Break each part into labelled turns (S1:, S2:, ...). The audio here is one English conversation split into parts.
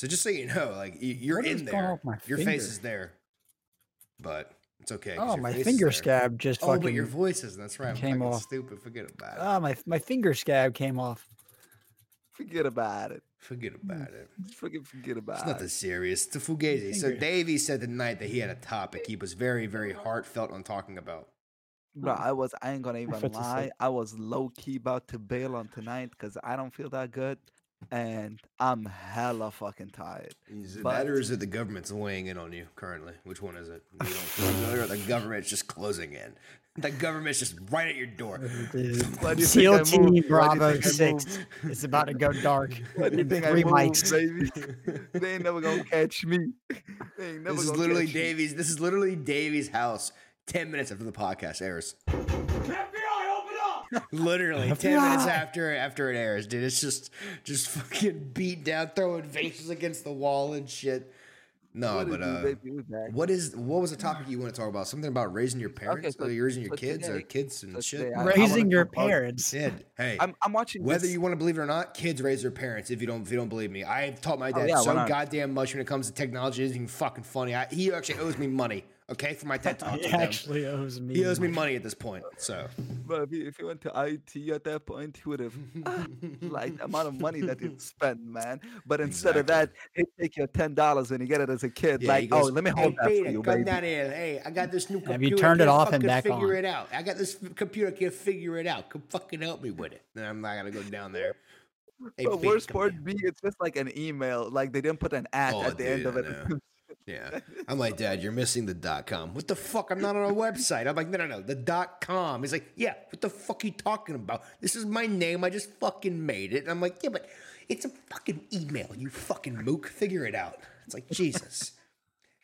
S1: So just so you know, like you're
S2: What is
S1: in there,
S2: with my
S1: your face is there, but it's okay.
S2: Oh, my finger scab just
S1: Oh,
S2: fucking.
S1: but your voice is. That's right. I'm
S2: came off.
S1: stupid. Forget about it.
S2: Ah, my my finger scab came off.
S3: Forget about it.
S1: Forget about it.
S3: Just fucking forget about
S1: It's
S3: it.
S1: nothing serious. It's a fugazi. So
S2: Finger.
S1: Davey said tonight that he had a topic he was very, very heartfelt on talking about.
S3: Bro, I was I ain't gonna even
S2: felt the same.
S3: lie. I was low key about to bail on tonight because I don't feel that good, and I'm hella fucking tired.
S1: Is it
S3: But-
S1: that or is it the government's weighing in on you currently? Which one is it? You don't feel good or the government's just closing in? The government's just right at your door.
S3: Why do you think
S2: SEAL Team
S3: Why do you
S2: Bravo Six is about to go dark.
S3: Why do you think
S2: three
S3: moved,
S2: mics.
S3: baby? they ain't never gonna catch me. They ain't never
S1: This is literally
S3: catch me.
S1: This is literally Davey's house. Ten minutes after the podcast airs. Literally ten minutes after after it airs, dude. It's just just fucking beat down, throwing vases against the wall and shit. No,
S3: What
S1: but uh,
S3: baby? We back.
S1: what is what was the topic you want to talk about? Something about raising your parents,
S3: so-
S1: or raising your
S3: so
S1: kids, or kids and
S3: so
S1: shit.
S3: today I- I
S2: Raising
S3: wanna
S2: your parents.
S1: Yeah, hey,
S3: I'm I'm watching
S1: whether
S3: this-
S1: you want to believe it or not, kids raise their parents. If you don't, if you don't believe me, I've taught my dad
S3: Oh, yeah,
S1: so goddamn much when it comes to technology. It's even fucking funny. I, he actually owes me money. Okay, for my TED talk.
S2: He
S1: with him.
S2: actually owes me.
S1: He owes me
S2: money.
S1: money at this point. So
S3: But if he, if he went to IT at that point, he would have like the amount of money that he spent, man. But instead of that, he'd take your ten dollars and you get it as a kid.
S1: Yeah,
S3: like,
S1: goes,
S3: oh, let me
S1: "Hey,
S3: hold that
S1: Peter,
S3: for you,
S1: come
S3: baby.
S1: down here. Hey, I got this new computer.
S2: Have you turned it
S1: Can't
S2: off and
S1: fucking
S2: back
S1: figure
S2: on?
S1: it out. I got this f- computer. Can't figure it out. Come fucking help me with it. And I'm not gonna go down there. Hey,
S3: The
S1: Peter,
S3: worst
S1: come
S3: part
S1: here.
S3: be it's just like an email. Like they didn't put an at
S1: Oh,
S3: at the end
S1: dude,
S3: of
S1: I
S3: it.
S1: Yeah. I'm like, Dad, you're missing the dot com. What the fuck? I'm not on a website. I'm like, no, no, no, the dot com. He's like, yeah, what the fuck are you talking about? This is my name. I just fucking made it. And I'm like, yeah, but it's a fucking email, you fucking mook. Figure it out. It's like, Jesus.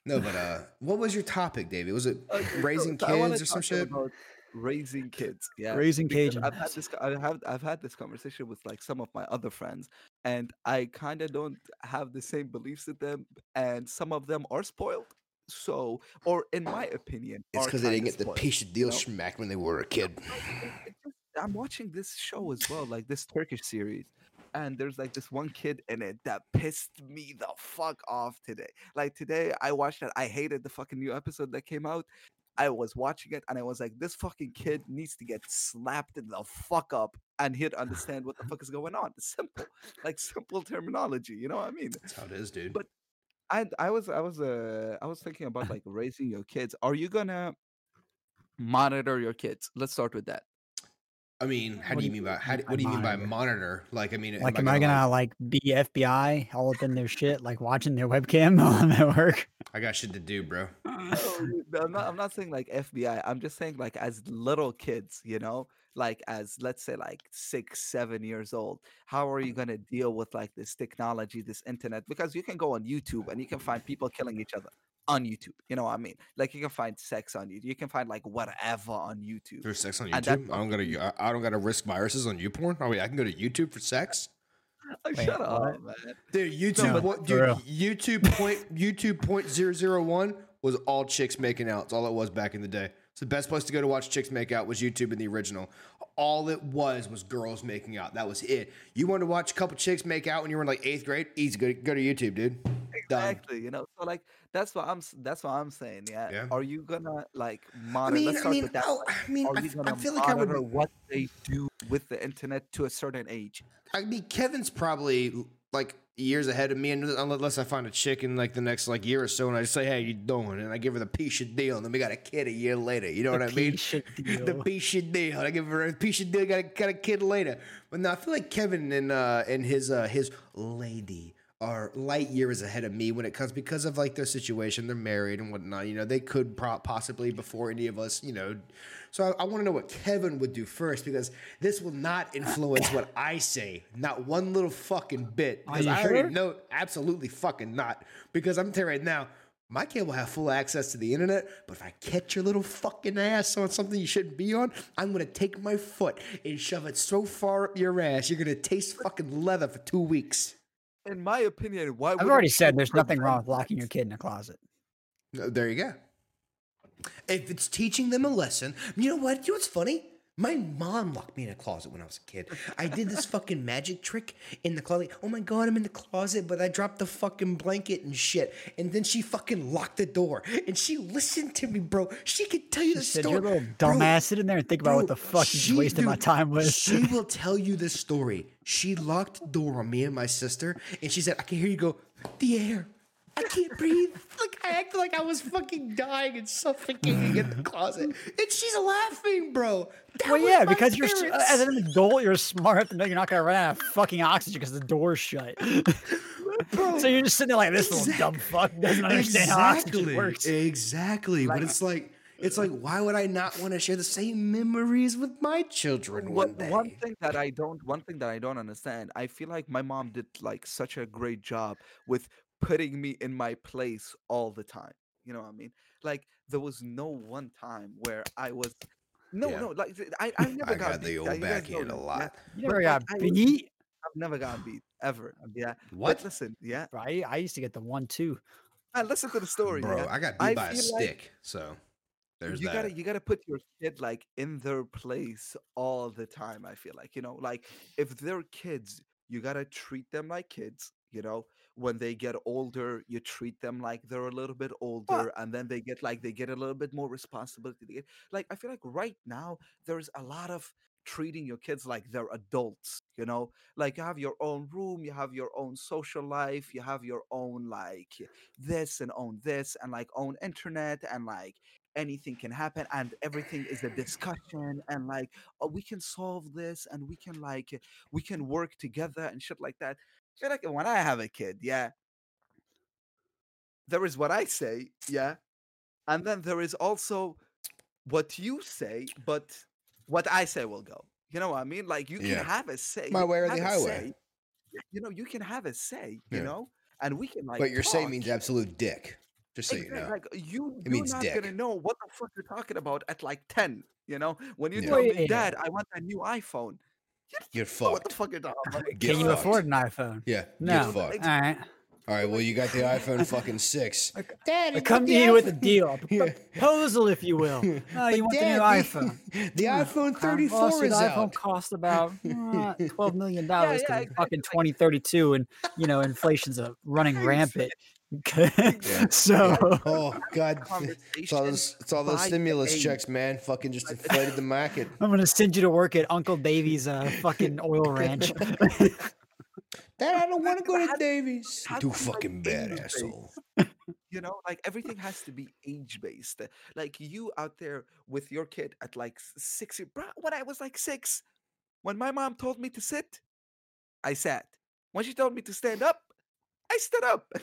S1: No, but uh, what was your topic, David? Was it
S3: Okay,
S1: raising
S3: so I wanna
S1: kids or some shit?
S3: about Raising kids, yeah.
S2: Raising Cajuns.
S3: I've had this. I have. I've had this conversation with like some of my other friends, and I kind of don't have the same beliefs with them, and some of them are spoiled. So, or in my opinion,
S1: It's because they didn't get the of deal
S3: you know?
S1: smacked when they were a kid.
S3: it- it just- I'm watching this show as well, like this Turkish series, and there's like this one kid in it that pissed me the fuck off today. Like today, I watched it. I hated the fucking new episode that came out. I was watching it and I was like, this fucking kid needs to get slapped in the fuck up and he'd understand what the fuck is going on. It's simple, like simple terminology. You know what I mean?
S1: That's how it is, dude.
S3: But- I I was I was uh I was thinking about like raising your kids. Are you gonna monitor your kids? Let's start with that.
S1: I mean, how
S2: What
S1: do
S2: do
S1: you
S2: you
S1: mean by how, do- what do you mean by
S2: monitor?
S1: monitor? Like, I mean,
S2: Like, am I gonna like be FBI all up in their shit, like watching their webcam while I'm at work?
S1: I got shit to do, bro.
S3: No, no, I'm not. I'm not saying like FBI. I'm just saying like as little kids, you know, like as let's say like six, seven years old. How are you gonna deal with like this technology, this internet? Because you can go on YouTube and you can find people killing each other on YouTube. You know what I mean? Like you can find sex on YouTube. You can find like whatever on YouTube.
S1: There's sex on
S3: And that-
S1: YouTube. I don't gotta. Mm-hmm. I I don't gotta risk viruses on YouPorn. Oh wait, I can go to YouTube for sex.
S3: Like,
S2: Wait,
S3: Shut up, man.
S1: Dude, YouTube,
S2: but-
S1: what,
S2: For
S1: dude. YouTube point, YouTube point zero zero one was all chicks making out. It's all it was back in the day. It's the best place to go to watch chicks make out was YouTube in the original. All it was was girls making out. That was it. You wanted to watch a couple chicks make out when you were in like eighth grade? Easy, go to, go to YouTube, dude. Done.
S3: Exactly. You know, so like that's what I'm. That's what I'm saying. Yeah.
S1: Yeah.
S3: Are you gonna like
S1: I
S3: monitor?
S1: mean,
S3: Let's
S1: I mean, oh. I mean,
S3: Are
S1: I,
S3: you gonna
S1: feel like I would.
S3: monitor what they do with the internet to a certain age?
S1: I mean, Kevin's probably like years ahead of me, and unless I find a chick in like the next like year or so, and I just say, "Hey, you doing?" and I give her the piece of deal, and then we got a kid a year later. You know what I mean? The piece of deal. I give her a piece of deal. Got a, got a kid later. But no, I feel like Kevin and uh and his uh his lady are light years ahead of me when it comes because of like their situation. They're married and whatnot. You know, they could pro- possibly before any of us. You know, so I, I want to know what Kevin would do first because this will not influence what I say. Not one little fucking bit. Because I already
S2: sure?
S1: know absolutely fucking not. Because I'm telling you right now. My kid will have full access to the internet, but if I catch your little fucking ass on something you shouldn't be on, I'm gonna take my foot and shove it so far up your ass, you're gonna taste fucking leather for two weeks.
S3: In my opinion, why?
S2: I've
S3: wouldn't
S2: already said there's nothing wrong with locking your kid in a closet.
S1: There you go. If it's teaching them a lesson, you know what? You know what's funny? My mom locked me in a closet when I was a kid. I did this fucking magic trick in the closet. Oh my god, I'm in the closet, but I dropped the fucking blanket and shit. And then she fucking locked the door. And she listened to me, bro. She could tell you the
S2: Said
S1: story.
S2: your little
S1: Bro,
S2: dumbass sitting there and think about what the fuck you
S1: she-
S2: just wasted my time with.
S1: She will tell you the story. She locked the door on me and my sister, and she said, I can hear you go, the air. I can't breathe. Like I acted like I was fucking dying and suffocating in the closet. And she's laughing, bro. That
S2: well, yeah, because you're
S1: uh,
S2: as an adult, you're smart enough to know you're not gonna run out of fucking oxygen because the door's shut.
S1: Bro,
S2: so you're just sitting there like this little dumb fuck doesn't understand how oxygen works.
S1: Exactly. but it's like it's like why would I not want to share the same memories with my children one
S3: One,
S1: day?
S3: one thing that I don't one thing that I don't understand, I feel like my mom did like such a great job with putting me in my place all the time. You know what I mean? Like there was no one time where I was no,
S1: Yeah.
S3: no, like I, I never
S1: I
S3: got,
S1: got the
S3: beat.
S1: old
S3: yeah, you guys know
S1: backhand a
S3: this, yeah?
S1: lot.
S2: You never got
S3: I was-
S2: beat.
S3: I've never gotten beat ever. Yeah.
S1: What?
S3: But listen, yeah.
S2: I, I used to get the one two.
S3: Uh, listen to the story.
S1: Bro,
S3: yeah?
S1: I got beat
S3: I
S1: by a
S3: feel like
S1: stick. So there's
S3: you
S1: that.
S3: gotta you gotta put your kid like in their place all the time i feel like you know like if they're kids you gotta treat them like kids you know when they get older you treat them like they're a little bit older and then they get like they get a little bit more responsibility they get, like i feel like right now there's a lot of treating your kids like they're adults you know like you have your own room you have your own social life you have your own like this and own this and like own internet and like anything can happen and everything is a discussion and like oh, we can solve this and we can like we can work together and shit like that feel like when i have a kid yeah there is what i say yeah and then there is also what you say but what i say will go you know what i mean like you
S1: Yeah.
S3: can have a say
S1: My way or the highway.
S3: say, you know you can have a say you
S1: Yeah.
S3: know and we can like
S1: but your say means absolute dick. Just so you know.
S3: Like you,
S1: It
S3: you're not
S1: dick.
S3: gonna know what the fuck you're talking about at like ten. You know, when you
S1: Yeah.
S3: tell me,
S2: yeah.
S3: Dad, I want a new iPhone.
S1: You're
S3: know What the fuck you're talking about?
S1: Get
S2: Can you afford an iPhone?
S1: Yeah.
S2: No.
S1: Get fucked.
S2: All right.
S1: All right. Well, you got the iPhone fucking six.
S2: Dad, I come to you with a deal, a
S1: Yeah.
S2: proposal, if you will. Oh, you want the new iPhone?
S1: The iPhone 34
S2: Well,
S1: is
S2: the iPhone
S1: out.
S2: cost about uh, twelve million dollars
S3: yeah,
S2: because fucking twenty thirty two, and you know inflation's a running rampant.
S1: Yeah.
S2: so
S1: Oh God! It's all those, it's all those stimulus
S3: age.
S1: checks, man. Fucking just inflated the market.
S2: I'm gonna send you to work at Uncle Davy's uh, fucking oil ranch.
S1: Dad, I don't want to go to
S3: Has-
S1: Davies. Too
S3: to like,
S1: fucking bad, asshole.
S3: You know, like everything has to be age based. Like you out there with your kid at like six. year- Bruh, when I was like six, when my mom told me to sit, I sat. When she told me to stand up, I stood up.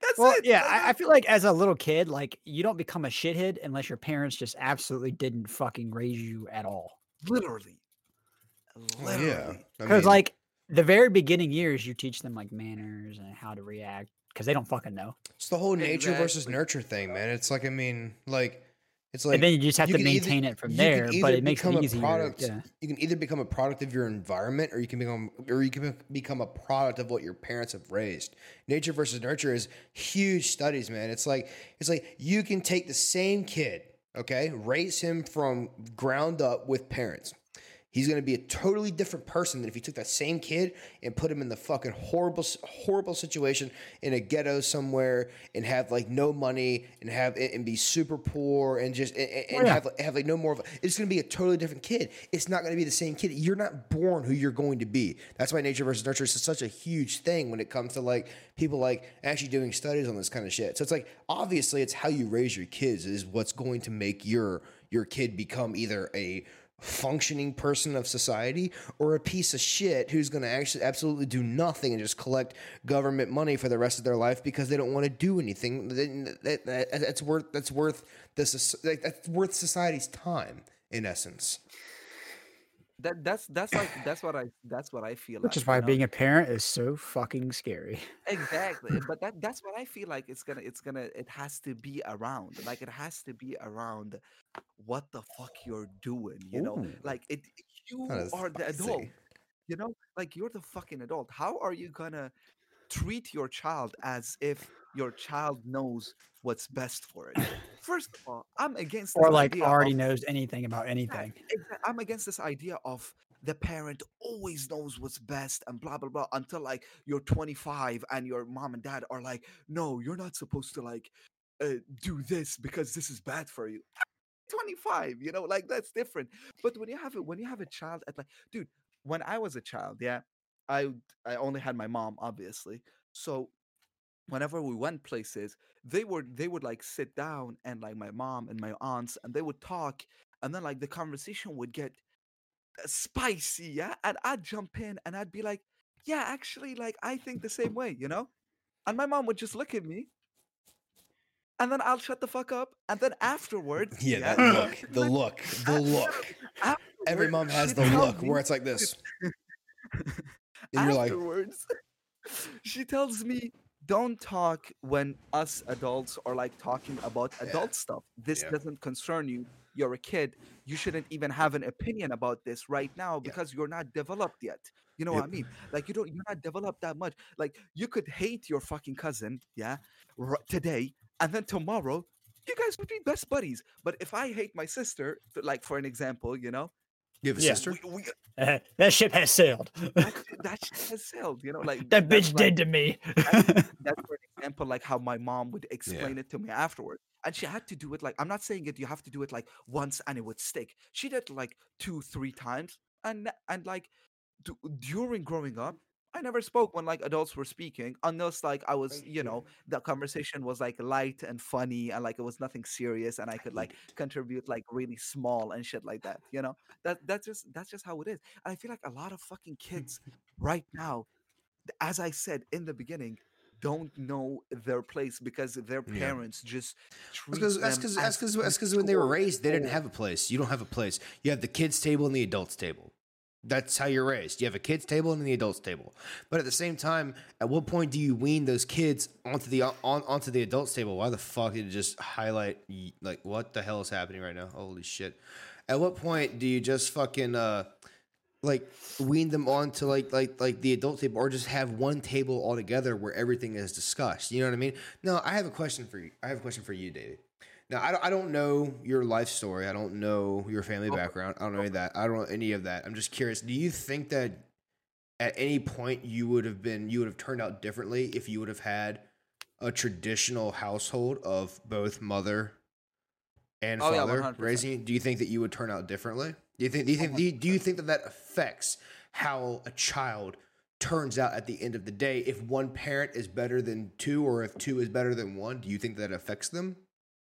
S3: That's
S2: well,
S3: it.
S2: yeah, I, I feel like as a little kid, like you don't become a shithead unless your parents just absolutely didn't fucking raise you at all.
S3: literally.
S1: Well, yeah.
S3: Literally.
S1: I
S2: Because
S1: mean,
S2: like the very beginning years, you teach them like manners and how to react because they don't fucking know.
S1: it's the whole nature versus nurture thing, man. It's like I mean, like it's like
S2: and then you just have
S1: you
S2: to
S1: can either-
S2: maintain it from there, but it makes it easier.
S1: product-
S2: Yeah.
S1: you can either become a product of your environment or you can become or you can become a product of what your parents have raised nature versus nurture is huge studies man it's like it's like you can take the same kid okay raise him from ground up with parents He's going to be a totally different person than if you took that same kid and put him in the fucking horrible, horrible situation in a ghetto somewhere and have like no money and have and be super poor and just and, and
S2: yeah.
S1: have have like no more of. A, it's going to be a totally different kid. It's not going to be the same kid. You're not born who you're going to be. That's why nature versus nurture is such a huge thing when it comes to like people like actually doing studies on this kind of shit. So it's like obviously it's how you raise your kids is what's going to make your your kid become either a functioning person of society or a piece of shit who's going to actually absolutely do nothing and just collect government money for the rest of their life because they don't want to do anything. That, that, that- that's worth that's worth this that's worth society's time in essence
S3: That that's that's like that's what I that's what I feel
S2: Which
S3: like.
S2: is why
S3: you know?
S2: being a parent is so fucking scary.
S3: exactly but that that's what i feel like it's gonna it's gonna it has to be around like it has to be around what the fuck you're doing you know
S1: Ooh.
S3: like it you
S1: That is
S3: are the
S1: spicy.
S3: adult you know like you're the fucking adult how are you gonna treat your child as if your child knows what's best for it First of all, I'm against
S2: or like already
S3: of-
S2: knows anything about anything.
S3: I'm against this idea of the parent always knows what's best and blah blah blah until like you're 25 and your mom and dad are like, no, you're not supposed to like uh, do this because this is bad for you. 25, you know, like that's different. But when you have it, when you have a child at like, dude, when I was a child, yeah, I I only had my mom, obviously. So whenever we went places, they were they would like sit down and like my mom and my aunts and they would talk and then like the conversation would get uh, spicy, yeah? And I'd jump in and I'd be like, yeah, actually, like I think the same way, you know? And my mom would just look at me. And then I'll shut the fuck up. And then afterwards,
S1: Yeah, that look, the look, the look. Every mom has the look
S3: me-
S1: where it's like this. And you're like,
S3: she tells me, "Don't talk when us adults are like talking about
S1: Yeah.
S3: adult stuff. This
S1: Yeah.
S3: doesn't concern you. You're a kid. You shouldn't even have an opinion about this right now because you're not developed yet. You know what I
S1: Yep.
S3: mean? Like you don't. You're not developed that much. Like you could hate your fucking cousin, yeah, r- today, and then tomorrow." You guys would be best buddies, but if I hate my sister, th- like for an example, you know,
S1: you have a
S2: Yeah.
S1: sister?
S3: we, we,
S2: Uh, that ship has sailed.
S3: that, shit- that shit has sailed, you know, like
S2: that bitch
S3: like-
S2: did to me.
S3: that's for an example like how my mom would explain it to me afterward and she had to do it like i'm not saying it you have to do it like once and it would stick she did like two three times and and like d- during growing up i never spoke when like adults were speaking unless like i was you know the conversation was like light and funny and like it was nothing serious and i could like contribute like really small and shit like that you know that that's just that's just how it is and i feel like a lot of fucking kids right now as I said in the beginning, don't know their place because their
S1: Yeah.
S3: parents just treat
S1: Because that's because
S3: as
S1: that's because that's because when they were raised, they didn't have a place. You don't have a place. You have the kids' table and the adults' table. That's how you're raised. You have a kids' table and the adults' table. But at the same time, at what point do you wean those kids onto the on onto the adults' table? Why the fuck did it just highlight like what the hell is happening right now? Holy shit! At what point do you just fucking uh like wean them onto like like like the adult table or just have one table altogether where everything is discussed you know what i mean no i have a question for you i have a question for you david now i don't, I don't know your life story. I don't know your family background. I don't know any of that. I don't know any of that. I'm just curious do you think that at any point you would have been you would have turned out differently if you would have had a traditional household of both mother and
S3: Oh,
S1: father
S3: 100%.
S1: raising do you think that you would turn out differently? Do you think do you think do you, do you think that that affects how a child turns out at the end of the day? If one parent is better than two or if two is better than one do you think that affects them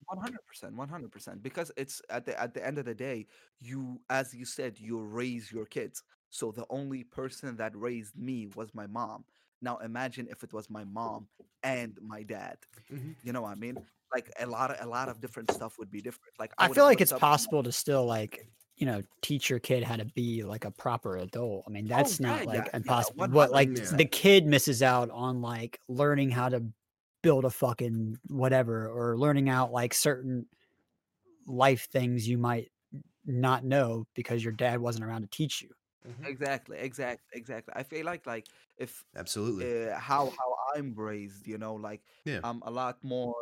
S3: 100% 100% because it's at the at the end of the day you as you said you raise your kids so the only person that raised me was my mom now imagine if it was my mom and my dad
S1: Mhm.
S3: you know what i mean like a lot of a lot of different stuff would be different like
S2: I
S3: would
S2: feel like it's possible to still like you know teach your kid how to be like a proper adult. I mean that's
S3: yeah,
S2: not like
S3: yeah,
S2: impossible. What like
S1: 100%.
S2: the kid misses out on like learning how to build a fucking whatever or learning out like certain life things you might not know because your dad wasn't around to teach you.
S3: exactly exactly exactly i feel like like if
S1: absolutely
S3: uh, how how I'm raised, you know, like
S1: Yeah.
S3: I'm a lot more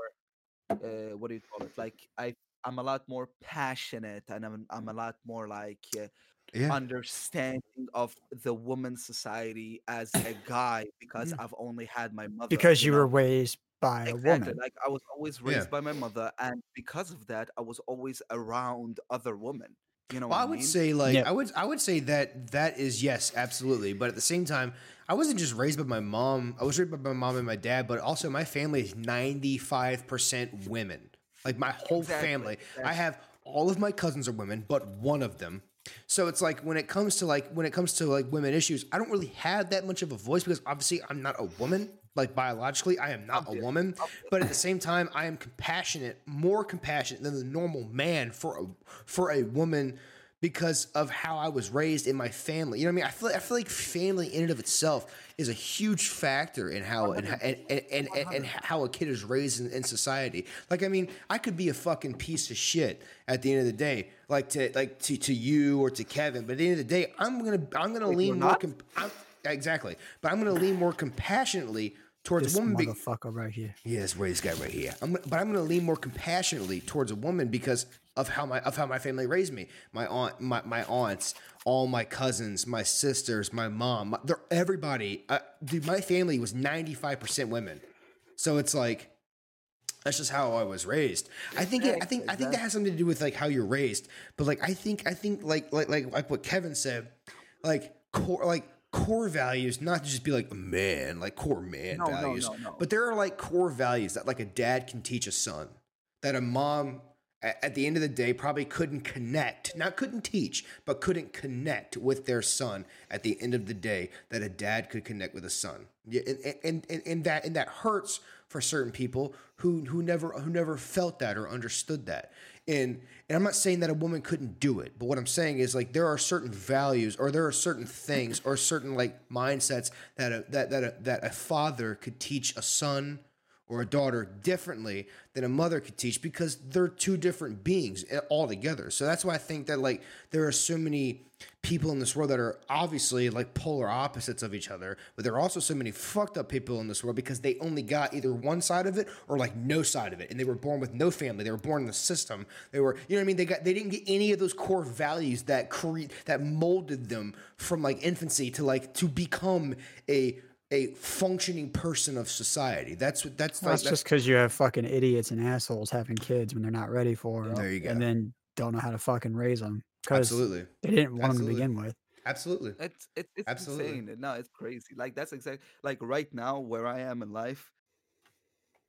S3: uh, what do you call it? Like I I'm a lot more passionate and I'm I'm a lot more like uh,
S1: yeah
S3: understanding of the woman society as a guy because
S1: Mm.
S3: I've only had my mother
S2: Because you
S3: know?
S2: were raised by a woman.
S3: Like I was always
S1: Yeah.
S3: raised by my mother, and because of that, I was always around other women. You know
S1: Well,
S3: what
S1: I would
S3: mean?
S1: say like. I would I would say that that is yes, absolutely. But at the same time, I wasn't just raised by my mom. I was raised by my mom and my dad, but also my family is ninety five percent women. Like my whole
S3: Exactly,
S1: family, I have all of my cousins are women, but one of them. So it's like when it comes to like when it comes to like women issues, I don't really have that much of a voice because obviously I'm not a woman. Like biologically, I am not a woman. But at the same time, I am compassionate, more compassionate than the normal man for a for a woman because of how I was raised in my family. You know what I mean? I feel I feel like family in and of itself is a huge factor in how and and and, and, and, how a kid is raised in, in society. Like I mean, I could be a fucking piece of shit at the end of the day, like to like to, to you or to Kevin. But at the end of the day, I'm gonna I'm gonna lean more.
S3: not?
S1: Com- I'm, exactly, but I'm gonna lean more compassionately towards
S2: This
S1: a woman. be-
S2: motherfucker right here.
S1: Yeah, raised guy right here. I'm, but I'm going to lean more compassionately towards a woman because of how my of how my family raised me. My aunt, my, my aunts, all my cousins, my sisters, my mom, my, they're everybody. Uh, dude, my family was 95 percent women. So it's like that's just how I was raised. I think it, I think I think that has something to do with like how you're raised. But like I think I think like like like like what Kevin said, like core like core values, not to just be like a man, like core man
S3: No,
S1: values.
S3: no, no.
S1: But there are like core values that like a dad can teach a son, that a mom at the end of the day probably couldn't connect, not couldn't teach, but couldn't connect with their son at the end of the day that a dad could connect with a son. Yeah, and and, and, and that and that hurts for certain people who who never who never felt that or understood that. And and I'm not saying that a woman couldn't do it, but what I'm saying is like there are certain values or there are certain things or certain like mindsets that a, that that a, that a father could teach a son or a daughter differently than a mother could teach because they're two different beings eh, altogether. So that's why I think that like there are so many people in this world that are obviously like polar opposites of each other, but there are also so many fucked up people in this world because they only got either one side of it or like no side of it, and they were born with no family. They were born in the system. They were, you know what I mean? They got they didn't get any of those core values that create that molded them from like infancy to like to become a a functioning person of society. That's what that's
S2: Well,
S1: like.
S2: that's just because you have fucking idiots and assholes having kids when they're not ready for them.
S1: There you go.
S2: And then don't know how to fucking raise them because
S1: absolutely,
S2: they didn't want
S1: Absolutely.
S2: them to begin with.
S1: absolutely.
S3: It's it's it's
S1: Absolutely.
S3: insane. No, it's crazy. Like that's exactly like right now where I am in life.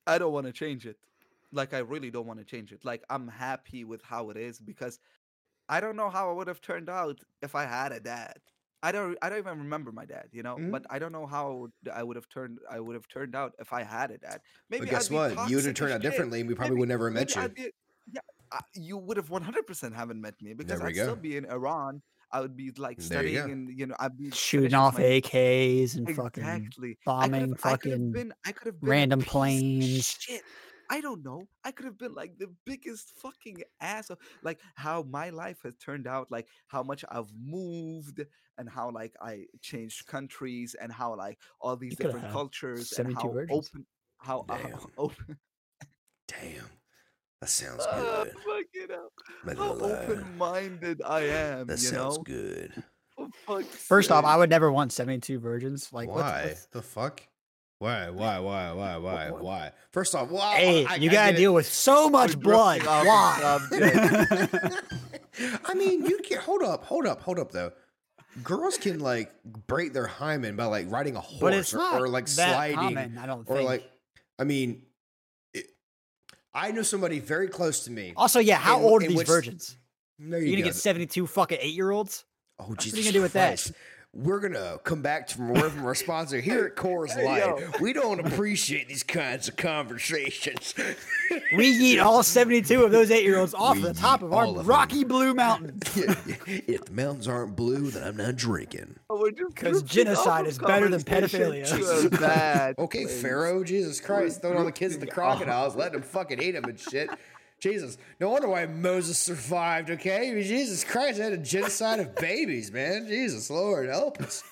S3: I don't want to change it. Like I really don't want to change it. Like I'm happy with how it is because I don't know how I would have turned out if I had a dad. I don't I don't even remember my dad, you know,
S1: Mhm.
S3: but I don't know how I would, have turned I would have turned out if I had a dad. Maybe
S1: But guess what? You would have turned out differently, and we probably
S3: Maybe-
S1: would never have met you.
S3: Be- yeah, I, you would have 100% haven't met me because I'd still be in Iran. I would be like
S1: There you
S3: studying
S1: go.
S3: and you know I'd be
S2: Shooting off
S3: my-
S2: AKs and fucking
S3: exactly I
S2: bombing
S3: I
S2: fucking
S3: been I been
S2: random planes.
S3: Shit. I don't know. I could have been like the biggest fucking ass of like how my life has turned out, like how much I've moved and how like I changed countries and how like all these
S2: You
S3: different cultures and
S2: 72
S3: how
S2: virgins.
S3: open how uh, open
S1: Damn, that sounds
S3: Ah,
S1: good.
S3: fucking hell.
S1: Not
S3: how
S1: gonna
S3: open minded I am,
S1: That
S3: you
S1: sounds
S3: know?
S1: good.
S3: For fuck's
S2: First off. I would never want 72 virgins. Like, what's-
S1: why
S2: what's-
S1: the fuck? Why? Why? Why? Why? Why? Why? First off, why?
S2: Hey,
S1: I-
S2: you
S1: I
S2: gotta
S1: get it.
S2: deal with so much blood. Why?
S1: I mean, you can hold up, hold up, hold up though. Girls can like break their hymen by like riding a horse or, or like sliding
S2: common, I don't
S1: or
S2: think.
S1: like I mean it, I know somebody very close to me.
S2: also, yeah, how
S1: in-
S2: old are these
S1: which-
S2: virgins? You
S1: you
S2: gonna
S1: go.
S2: get 72 fucking eight year olds?
S1: Oh, Jesus
S2: What are you gonna do with that?
S1: Christ. We're gonna come back to from word from our sponsor here at Coors
S3: Hey,
S1: Light.
S3: yo.
S1: We don't appreciate these kinds of conversations.
S2: We eat all 72 of those eight year olds off
S1: We
S2: the top of our
S1: all of 'em.
S2: rocky blue mountain.
S1: if the mountains aren't blue, then I'm not drinking.
S3: Oh, we're just
S2: 'Cause
S3: drifting off
S2: genocide is better than pedophilia.
S3: to bad
S1: Okay,
S3: place.
S1: Pharaoh, Jesus Christ, throwing all the kids at the
S3: oh.
S1: crocodiles, letting them fucking eat them and shit. Jesus, no wonder why Moses survived. Okay, Jesus Christ, they had a genocide of babies, man. Jesus Lord, help us.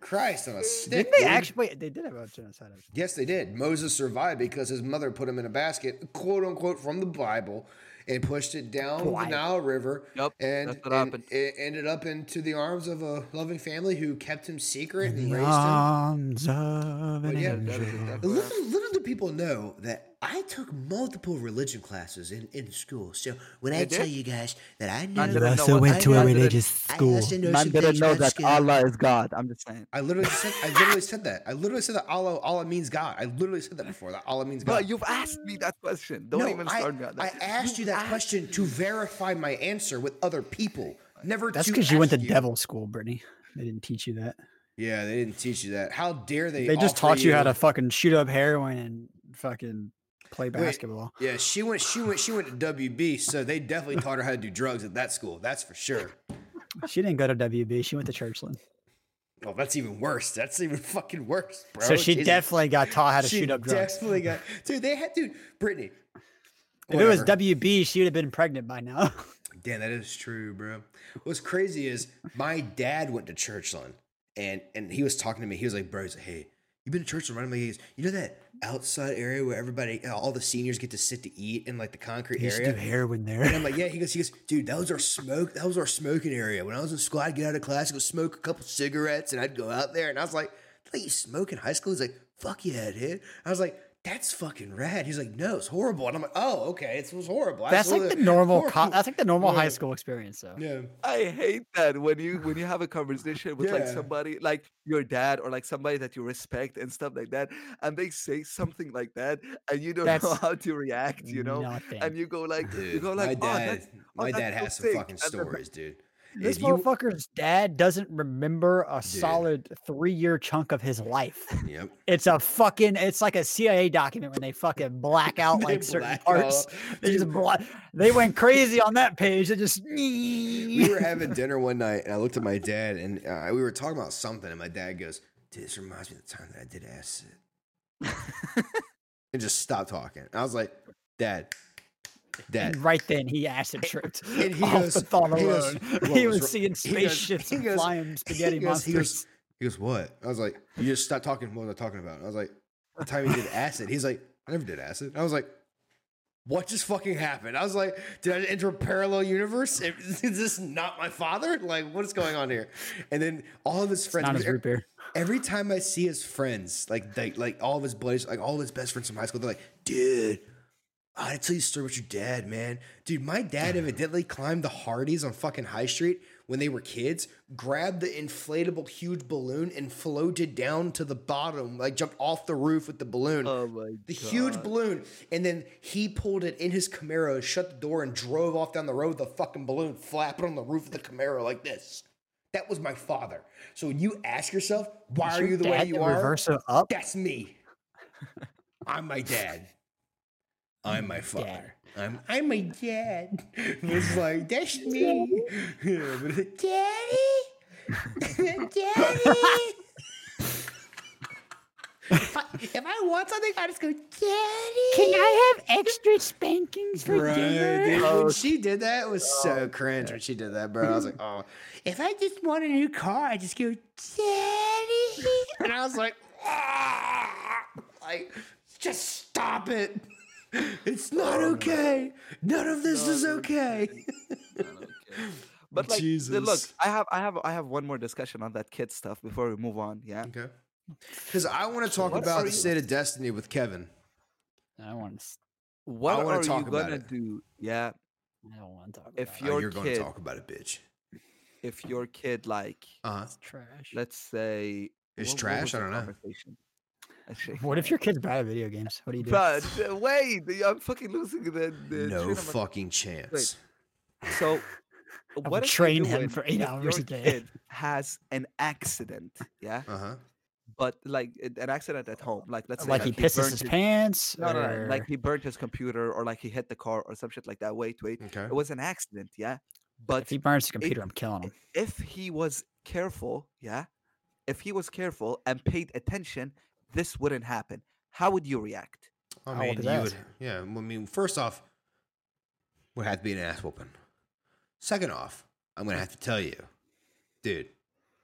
S1: Christ on a stick.
S2: Didn't they
S1: dude.
S2: actually? Wait, they did have a genocide. actually.
S1: Yes, they did. Moses survived because his mother put him in a basket, quote unquote, from the Bible, and pushed it down the Nile River.
S3: Yup,
S1: and,
S3: that's what
S1: and
S3: happened.
S1: it ended up into the arms of a loving family who kept him secret and
S2: The
S1: raised him.
S2: arms of an
S1: yeah,
S2: angel.
S1: Little, little do people know that I took multiple religion classes in, in school. So when I
S3: You
S1: tell you guys that I
S3: I
S1: know,
S3: didn't know
S2: also went
S3: I
S2: to a
S3: didn't-
S2: religious
S1: I
S2: school.
S1: also know
S3: Man
S1: some
S3: didn't know that
S1: school.
S3: Allah is God. I'm just saying.
S1: I literally said I literally said that. I literally said that Allah Allah means God. I literally said that before. That Allah means God.
S3: But you've asked me that question. Don't
S1: no,
S3: even
S1: I,
S3: start me on
S1: I
S3: that.
S1: asked you that
S3: asked
S1: question to verify my answer with other people. Never.
S2: That's because you went to
S1: ask
S2: devil school, Brittany. They didn't teach you that.
S1: Yeah, they didn't teach you that. How dare they?
S2: They just
S1: offer
S2: taught you how to fucking shoot up heroin and fucking play basketball.
S1: Yeah, she went. She went. She went to WB, so they definitely taught her how to do drugs at that school. That's for sure.
S2: She didn't go to WB. She went to Churchland.
S1: Oh, that's even worse. That's even fucking worse, bro.
S2: so she
S1: Jesus.
S2: definitely got taught how to
S1: She
S2: shoot up drugs.
S1: Definitely got. Dude, they had. Dude, Brittany.
S2: If it was. WB, she would have been pregnant by now.
S1: Damn, that is true, bro. What's crazy is my dad went to Churchland and and he was talking to me. He was like, bro, he's like, hey, you been to church and running? He goes, you know that outside area where everybody, uh, all the seniors get to sit to eat in like the concrete
S2: used to do
S1: area.
S2: heroin
S1: And
S2: there.
S1: I'm like, yeah. He goes, he goes, dude, that was our smoke. That was our smoking area. When I was in school, I'd get out of class, go smoke a couple cigarettes, and I'd go out there. And I was like, "Let you smoke in high school?" He's like, "Fuck yeah, dude." I was like, "That's fucking rad." He's like, "No, it's horrible." And I'm like, "Oh, okay, it was horrible." I
S2: That's
S1: saw
S2: like the normal. Co-
S1: horrible-
S2: that's like the normal high school experience, though.
S1: Yeah.
S3: I hate that when you when you have a conversation with like somebody like your dad or like somebody that you respect and stuff like that, and they say something like that, and you don't know how to react, you know,
S2: Nothing.
S3: and you go like you
S1: Dude,
S3: go
S1: my
S3: like, oh,
S1: dad,
S3: that's, oh,
S1: my
S3: that's
S1: dad has some
S3: sick,"
S1: fucking stories, dude.
S2: This motherfucker's dad doesn't remember a solid three year chunk of his life.
S1: Yep.
S2: It's a fucking. It's like a CIA document when they fucking black out like certain
S1: black
S2: parts.
S1: out.
S2: They just bla- They went crazy on that page. They just.
S1: we were having dinner one night, and I looked at my dad, and uh, we were talking about something, and my dad goes, "Dude, this reminds me of the time that I did acid," and just stopped talking. I was like, "Dad, Dad."
S2: And right then, he acid tripped
S1: And he
S2: off
S1: goes-
S2: the thought
S1: he goes,
S2: alone.
S1: "What
S2: he
S1: was
S2: was
S1: wr-"
S2: seeing
S1: goes-
S2: spaceships
S1: he
S2: and
S1: goes-
S2: flying spaghetti
S1: he goes, he goes,
S2: monsters.
S1: he goes, "What?" I was like, "You just stopped talking. What was I talking about?" I was like, "The time he did acid." He's like, "I never did acid." I was like. What just fucking happened? I was like, did I enter a parallel universe? Is this not my father? Like, what is going on here? And then all of his friends,
S2: Not his root
S1: every time I see his friends, like like like all of his buddies, like all of his best friends from high school, they're like, dude, I gotta tell you a story about your dad, man. Dude, my dad evidently climbed the Hardee's on fucking High Street when they were kids, grabbed the inflatable huge balloon and floated down to the bottom, like jumped off the roof with the balloon.
S3: Oh my
S1: the huge balloon, and then he pulled it in his Camaro, shut the door, and drove off down the road with the fucking balloon flapping on the roof of the Camaro like this. That was my father. So when you ask yourself, why
S2: Is
S1: are
S2: your
S1: you the way
S2: dad
S1: you
S2: the
S1: are?
S2: Reverso up.
S1: That's me. I'm my dad. I'm my father.
S2: Dad.
S1: I'm I'm my dad. It's like that's me. Yeah, but it's, Daddy, Daddy. if, I, if I want something, I just go, Daddy.
S2: Can I have extra spankings for
S1: Right,
S2: dinner?
S1: dude.
S3: Oh,
S1: When she did that, it was so cringe when she did that, bro. I was like, oh, if I just want a new car, I just go, Daddy. And I was like, ah, like, just stop it. It's not okay. None of this is okay.
S3: But like, the- look, I have, I have, I have one more discussion on that kid stuff before we move on. Yeah.
S1: Okay. Because I want to talk
S3: what
S1: about the state of Destiny with Kevin.
S2: I want to.
S3: What
S1: wanna
S3: are
S1: talk
S3: you
S1: about
S3: gonna
S1: it.
S3: do? Yeah.
S2: I don't want to talk
S3: If
S2: about
S1: Oh, you're going to talk about it, bitch.
S3: If your kid like,
S1: Uh huh.
S2: It's trash.
S3: let's say,
S1: It's
S3: what- what
S1: trash?
S3: was
S1: I don't know.
S3: Conversation? Actually,
S2: What if your kid's bad at video games? What do you do?
S3: But wait, I'm fucking losing the. the
S1: No
S3: train my-
S1: fucking chance.
S3: So,
S2: would
S3: what if
S2: train him for eight hours a day.
S3: Kid has an accident, yeah,
S1: Uh huh.
S3: but like an accident at home, like let's say
S2: like he pisses
S3: burned
S2: his pants.
S3: No, no, no, like he burnt his computer or like he hit the car or some shit like that. Wait, wait,
S1: Okay.
S3: it was an accident, yeah. But
S2: if he burns the computer, I'm killing him.
S3: if he was careful, yeah, if he was careful and paid attention, this wouldn't happen. How would you react?
S1: I
S2: I'll
S1: mean,
S2: whoop his
S1: you
S2: ass.
S1: would, yeah. I mean, first off, would have to be an ass whooping. Second off, I'm gonna have to tell you, dude,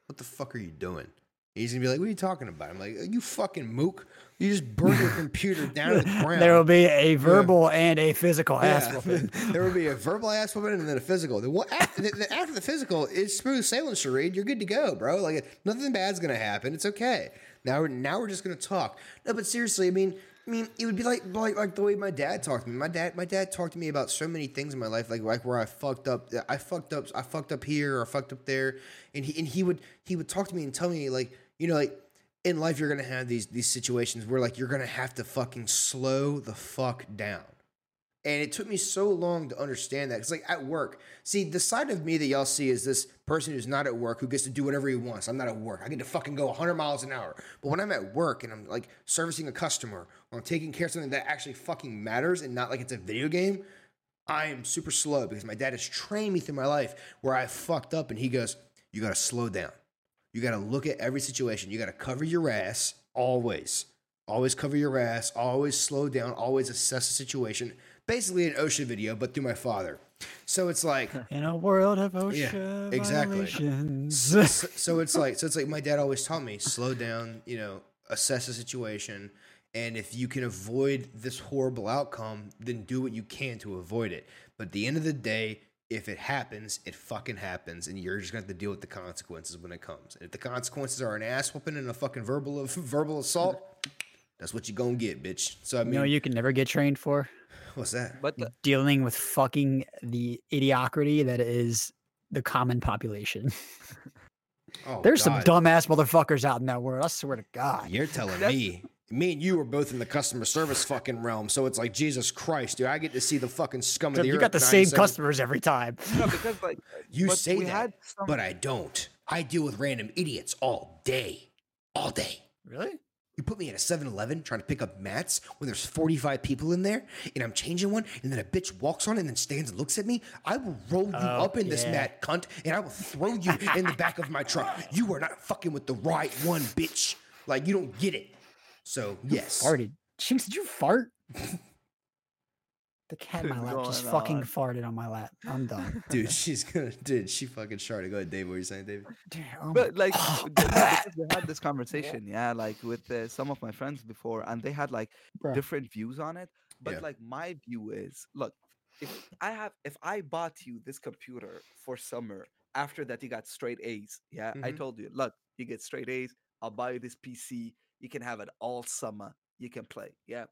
S1: what the fuck are you doing? He's gonna be like, "What are you talking about?" I'm like, "Are "You fucking mook! You just burned your computer down to the ground."
S2: There will be a verbal and a physical ass
S1: Yeah.
S2: whooping.
S1: there will be a verbal ass whooping and then a physical. The one, after, the, the- after the physical, it's smooth sailing, charade. You're good to go, bro. Like nothing bad's gonna happen. It's okay. Now, we're, now we're just gonna talk. No, but seriously, I mean, I mean, it would be like like like the way my dad talked to me. My dad, my dad talked to me about so many things in my life, like like where I fucked up. I fucked up. I fucked up here or I fucked up there, and he and he would he would talk to me and tell me like you know like in life you're gonna have these these situations where like you're gonna have to fucking slow the fuck down. And it took me so long to understand that. It's like at work. See, the side of me that y'all see is this person who's not at work who gets to do whatever he wants. I'm not at work. I get to fucking go 100 miles an hour. But when I'm at work and I'm like servicing a customer or I'm taking care of something that actually fucking matters and not like it's a video game, I am super slow because my dad has trained me through my life where I fucked up and he goes, You gotta slow down. You gotta look at every situation. You gotta cover your ass always. Always cover your ass. Always slow down. Always assess the situation. Basically, an OSHA video, but through my father. So it's like,
S2: In a world of
S1: Yeah, exactly.
S2: violations.
S1: so, so it's like, so it's like my dad always taught me, slow down. You know, assess the situation, and if you can avoid this horrible outcome, then do what you can to avoid it. But at the end of the day, if it happens, it fucking happens, and you're just gonna have to deal with the consequences when it comes. And if the consequences are an ass whooping and a fucking verbal verbal assault, that's what you gonna get, bitch. So I
S2: You
S1: mean,
S2: know, you can never get trained for
S1: what's that?
S3: But the,
S2: dealing with fucking the idiocrity that is the common population.
S1: Oh,
S2: There's
S1: God.
S2: some dumbass motherfuckers out in that world. I swear to God.
S1: You're telling me. Me and you are both in the customer service fucking realm, so it's like Jesus Christ, dude. I get to see the fucking scum of the
S2: You
S1: earth.
S2: got the same customers every time.
S3: no, because like
S1: You say that,
S3: some,
S1: but I don't. I deal with random idiots all day, all day.
S2: Really?
S1: You put me at a 7-Eleven trying to pick up mats when there's 45 people in there, and I'm changing one, and then a bitch walks on and then stands and looks at me. I will roll you
S2: Oh,
S1: up in this mat, cunt, and I will throw you in the back of my truck. You are not fucking with the right one, bitch. Like you don't get it. So yes,
S2: Farted. Jinx, did you fart? the cat in my lap just
S3: Going
S2: fucking
S3: on?
S2: farted on my lap. I'm done.
S1: dude. She's gonna, dude. She fucking started. Go ahead, Dave. What are you saying, David?
S2: Damn, oh
S3: but like th- because we had this conversation, yeah, like with uh, some of my friends before, and they had like
S2: Bruh.
S3: different views on it. But
S1: Yeah.
S3: like my view is, look, if I have, if I bought you this computer for summer after that you got straight A's, yeah, I
S1: Mhm.
S3: told you, look, you get straight A's, I'll buy you this PC, you can have it all summer, you can play, yeah,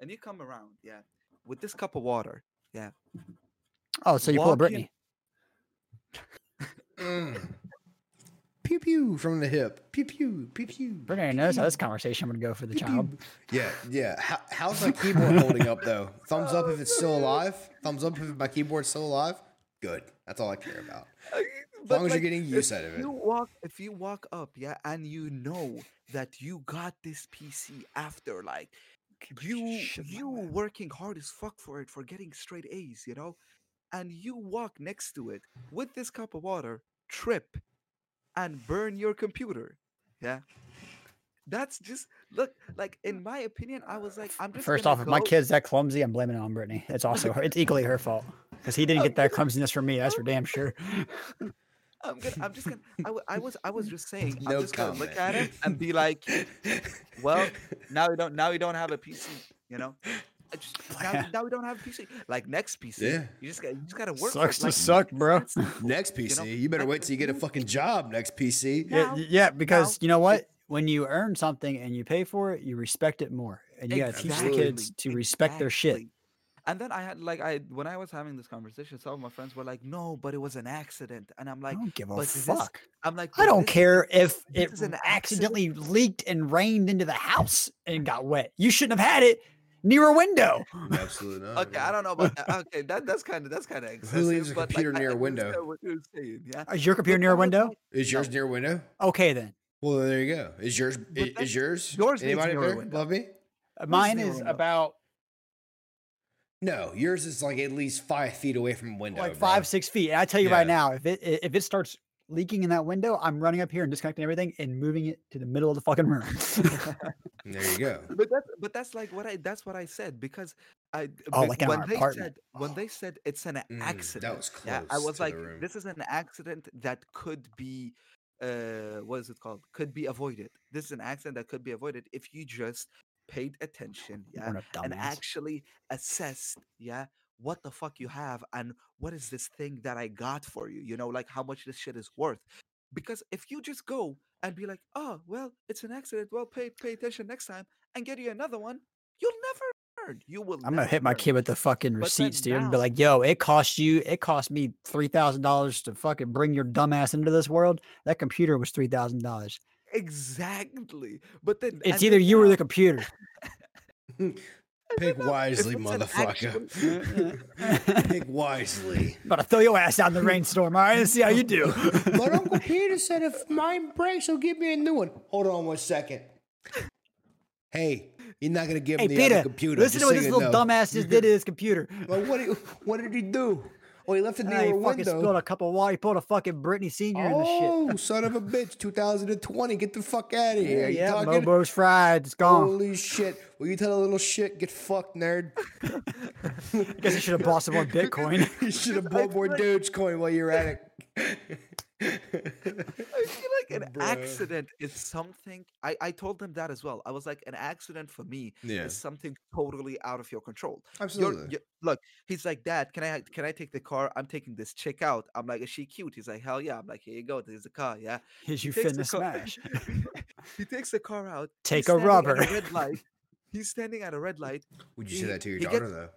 S3: and you come around, yeah, with this cup of water, yeah,
S2: Oh, so you pull a
S3: walk in-
S2: Brittany.
S1: Mm. Pew pew from the hip. Pew pew. Pew pew.
S2: Brittany knows how this conversation would go for the child.
S1: Yeah, yeah. How, how's my keyboard holding up though? Thumbs up if it's still alive. Thumbs up if my keyboard's still alive. Good. That's all I care about.
S3: as
S1: long as you're getting use out of it.
S3: You walk if you walk up, yeah, and you know that you got this PC after like you
S2: shit
S3: you working hard as fuck for it for getting straight A's, you know, and you walk next to it with this cup of water, trip, and burn your computer, yeah. That's just look like in my opinion. I was like, I'm just
S2: First
S3: gonna
S2: off, if my kid's that clumsy, I'm blaming it on Brittany. It's also her, it's equally her fault because he didn't get that clumsiness from me. That's for damn sure.
S3: I'm gonna, I'm just gonna, I, w- I was, I was just saying, I'm
S1: No
S3: just gonna look at it and be like, well, now we don't, now we don't have a PC, you know. Just, now, now we don't have a PC. Like next PC,
S1: Yeah.
S3: you just got, you just gotta work.
S2: Sucks
S3: for
S2: to.
S3: Like,
S2: suck, bro.
S1: Next PC, you,
S3: know,
S1: better wait till you get a fucking job. Next PC.
S2: Yeah,
S3: Now-
S2: y- yeah, because you know what? When you earn something and you pay for it, you respect it more, and you gotta teach the kids
S3: Exactly,
S2: to respect their shit.
S3: Exactly. And then I had like I when I was having this conversation, some of my friends were like, "No, but it was an accident," and I'm like,
S2: I don't give a
S3: but this-
S2: fuck.
S3: "I'm like,
S2: I don't
S3: this-
S2: care if
S3: it
S2: it
S3: is an accident."
S2: accidentally leaked and rained into the house and got wet. You shouldn't have had it near a window.
S1: Absolutely not.
S3: Okay, I don't know about that. Okay, that that's kind of that's kind of excessive.
S1: leaves a
S3: but, like,
S1: computer near a window?
S3: You're saying, yeah.
S2: Is your computer
S3: But
S2: near a window?
S1: Is yours
S3: No.
S1: near a window?
S2: Okay then.
S1: Well, there you go. Is yours? Is, yours?
S3: yours
S1: Anybody
S3: near a window.
S1: Love me?
S2: Uh, Mine is about
S1: No, yours is like at least five feet away from a window.
S2: like
S1: bro.
S2: five, six feet. And I tell you right now, if it if it starts leaking in that window, I'm running up here and disconnecting everything and moving it to the middle of the fucking room.
S1: There you go.
S3: But that's but that's like what I that's what I said because I
S2: Oh, like in
S3: when
S2: our
S3: they
S2: apartment.
S3: said when they said it's an
S1: Mm,
S3: accident.
S1: that was close.
S3: yeah, I was
S1: to
S3: like, this is an accident that could be uh what is it called? Could be avoided. This is an accident that could be avoided if you just paid attention, yeah, and actually assessed, yeah, what the fuck you have and what is this thing that I got for you? You know, like how much this shit is worth. Because if you just go and be like, oh, well, it's an accident, well, pay pay attention next time and get you another one, you'll never learn. You will
S2: I'm gonna hit my
S3: learn.
S2: kid with the fucking
S3: But then
S2: receipts, dude, and be
S3: now-
S2: like, "Yo, it cost you, it cost me three thousand dollars to fucking bring your dumbass into this world. That computer was three thousand dollars.
S3: Exactly. But then
S2: It's either
S3: then
S2: you or the computer."
S3: and
S1: Pick
S3: then now, if
S1: wisely, motherfucker.
S3: actual-
S1: Pick wisely.
S2: About to throw your ass out in the rainstorm. All right, let's see how you do.
S1: But Uncle Peter said if mine breaks, he'll give me a new one. Hold on one second. Hey, you're not gonna give
S2: hey,
S1: him the
S2: Peter,
S1: other computer.
S2: listen
S1: just
S2: to what this little
S1: know.
S2: dumbass just did to his computer.
S1: Well, what, did, what did he do? Oh, he left it near a
S2: fucking
S1: window.
S2: spilled a cup of water. He pulled a fucking Brittany Senior in the shit.
S1: Oh, son of a bitch! 2020, get the fuck out of here.
S2: Yeah, yeah,
S1: talking?
S2: Mobo's fried. It's gone.
S1: Holy shit! Will you tell a little shit? Get fucked, nerd.
S2: I guess I should have bought some more Bitcoin.
S1: you should have bought more Dogecoin while you're at it.
S3: I feel like an
S1: Bruh.
S3: accident is something. I, I told them that as well. I was like, an accident for me
S1: Yeah.
S3: is something totally out of your control. You're,
S1: Absolutely.
S3: you look, he's like, Dad, can I can I take the car? I'm taking this chick out. I'm like, is she cute? He's like, hell yeah. I'm like, here you go. There's the car. Yeah.
S2: Is you
S3: the
S2: finna smash?
S3: he takes the car out.
S2: Take a rubber.
S3: red light. He's standing at a red light.
S1: Would you say that to your daughter
S3: gets-
S1: though?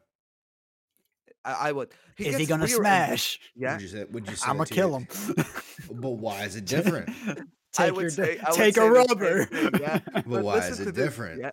S3: I, I would.
S2: Is he gonna smash?
S3: Yeah.
S1: Would you say? Would you say?
S2: I'm gonna kill him.
S1: But why is it different?
S3: I
S2: Take
S3: would
S2: your
S3: say-
S2: di-
S3: I would
S2: take a rubber.
S3: yeah.
S1: But
S3: But
S1: why is it
S3: this,
S1: different?
S3: Yeah.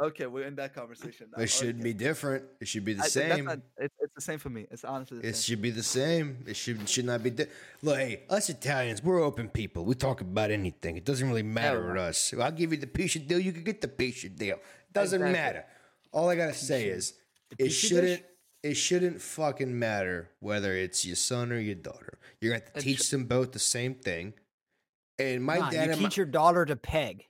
S3: Okay, we're in that conversation now.
S1: It shouldn't
S3: okay.
S1: be different. It should be the
S3: I
S1: same.
S3: not- it's, it's the same for me. It's honestly the
S1: It
S3: same.
S1: should be the same. It should should not be. Di- Look, hey, us Italians, we're open people. We talk about anything. It doesn't really matter
S3: Hell
S1: to us. I'll give you the of deal. You can get the of deal. It doesn't
S3: Exactly.
S1: matter. All I gotta say is, it shouldn't. It shouldn't fucking matter whether it's your son or your daughter. You're gonna have to teach them both the same thing. And my
S2: Nah,
S1: dad
S2: you
S1: and my,
S2: teach your daughter to peg,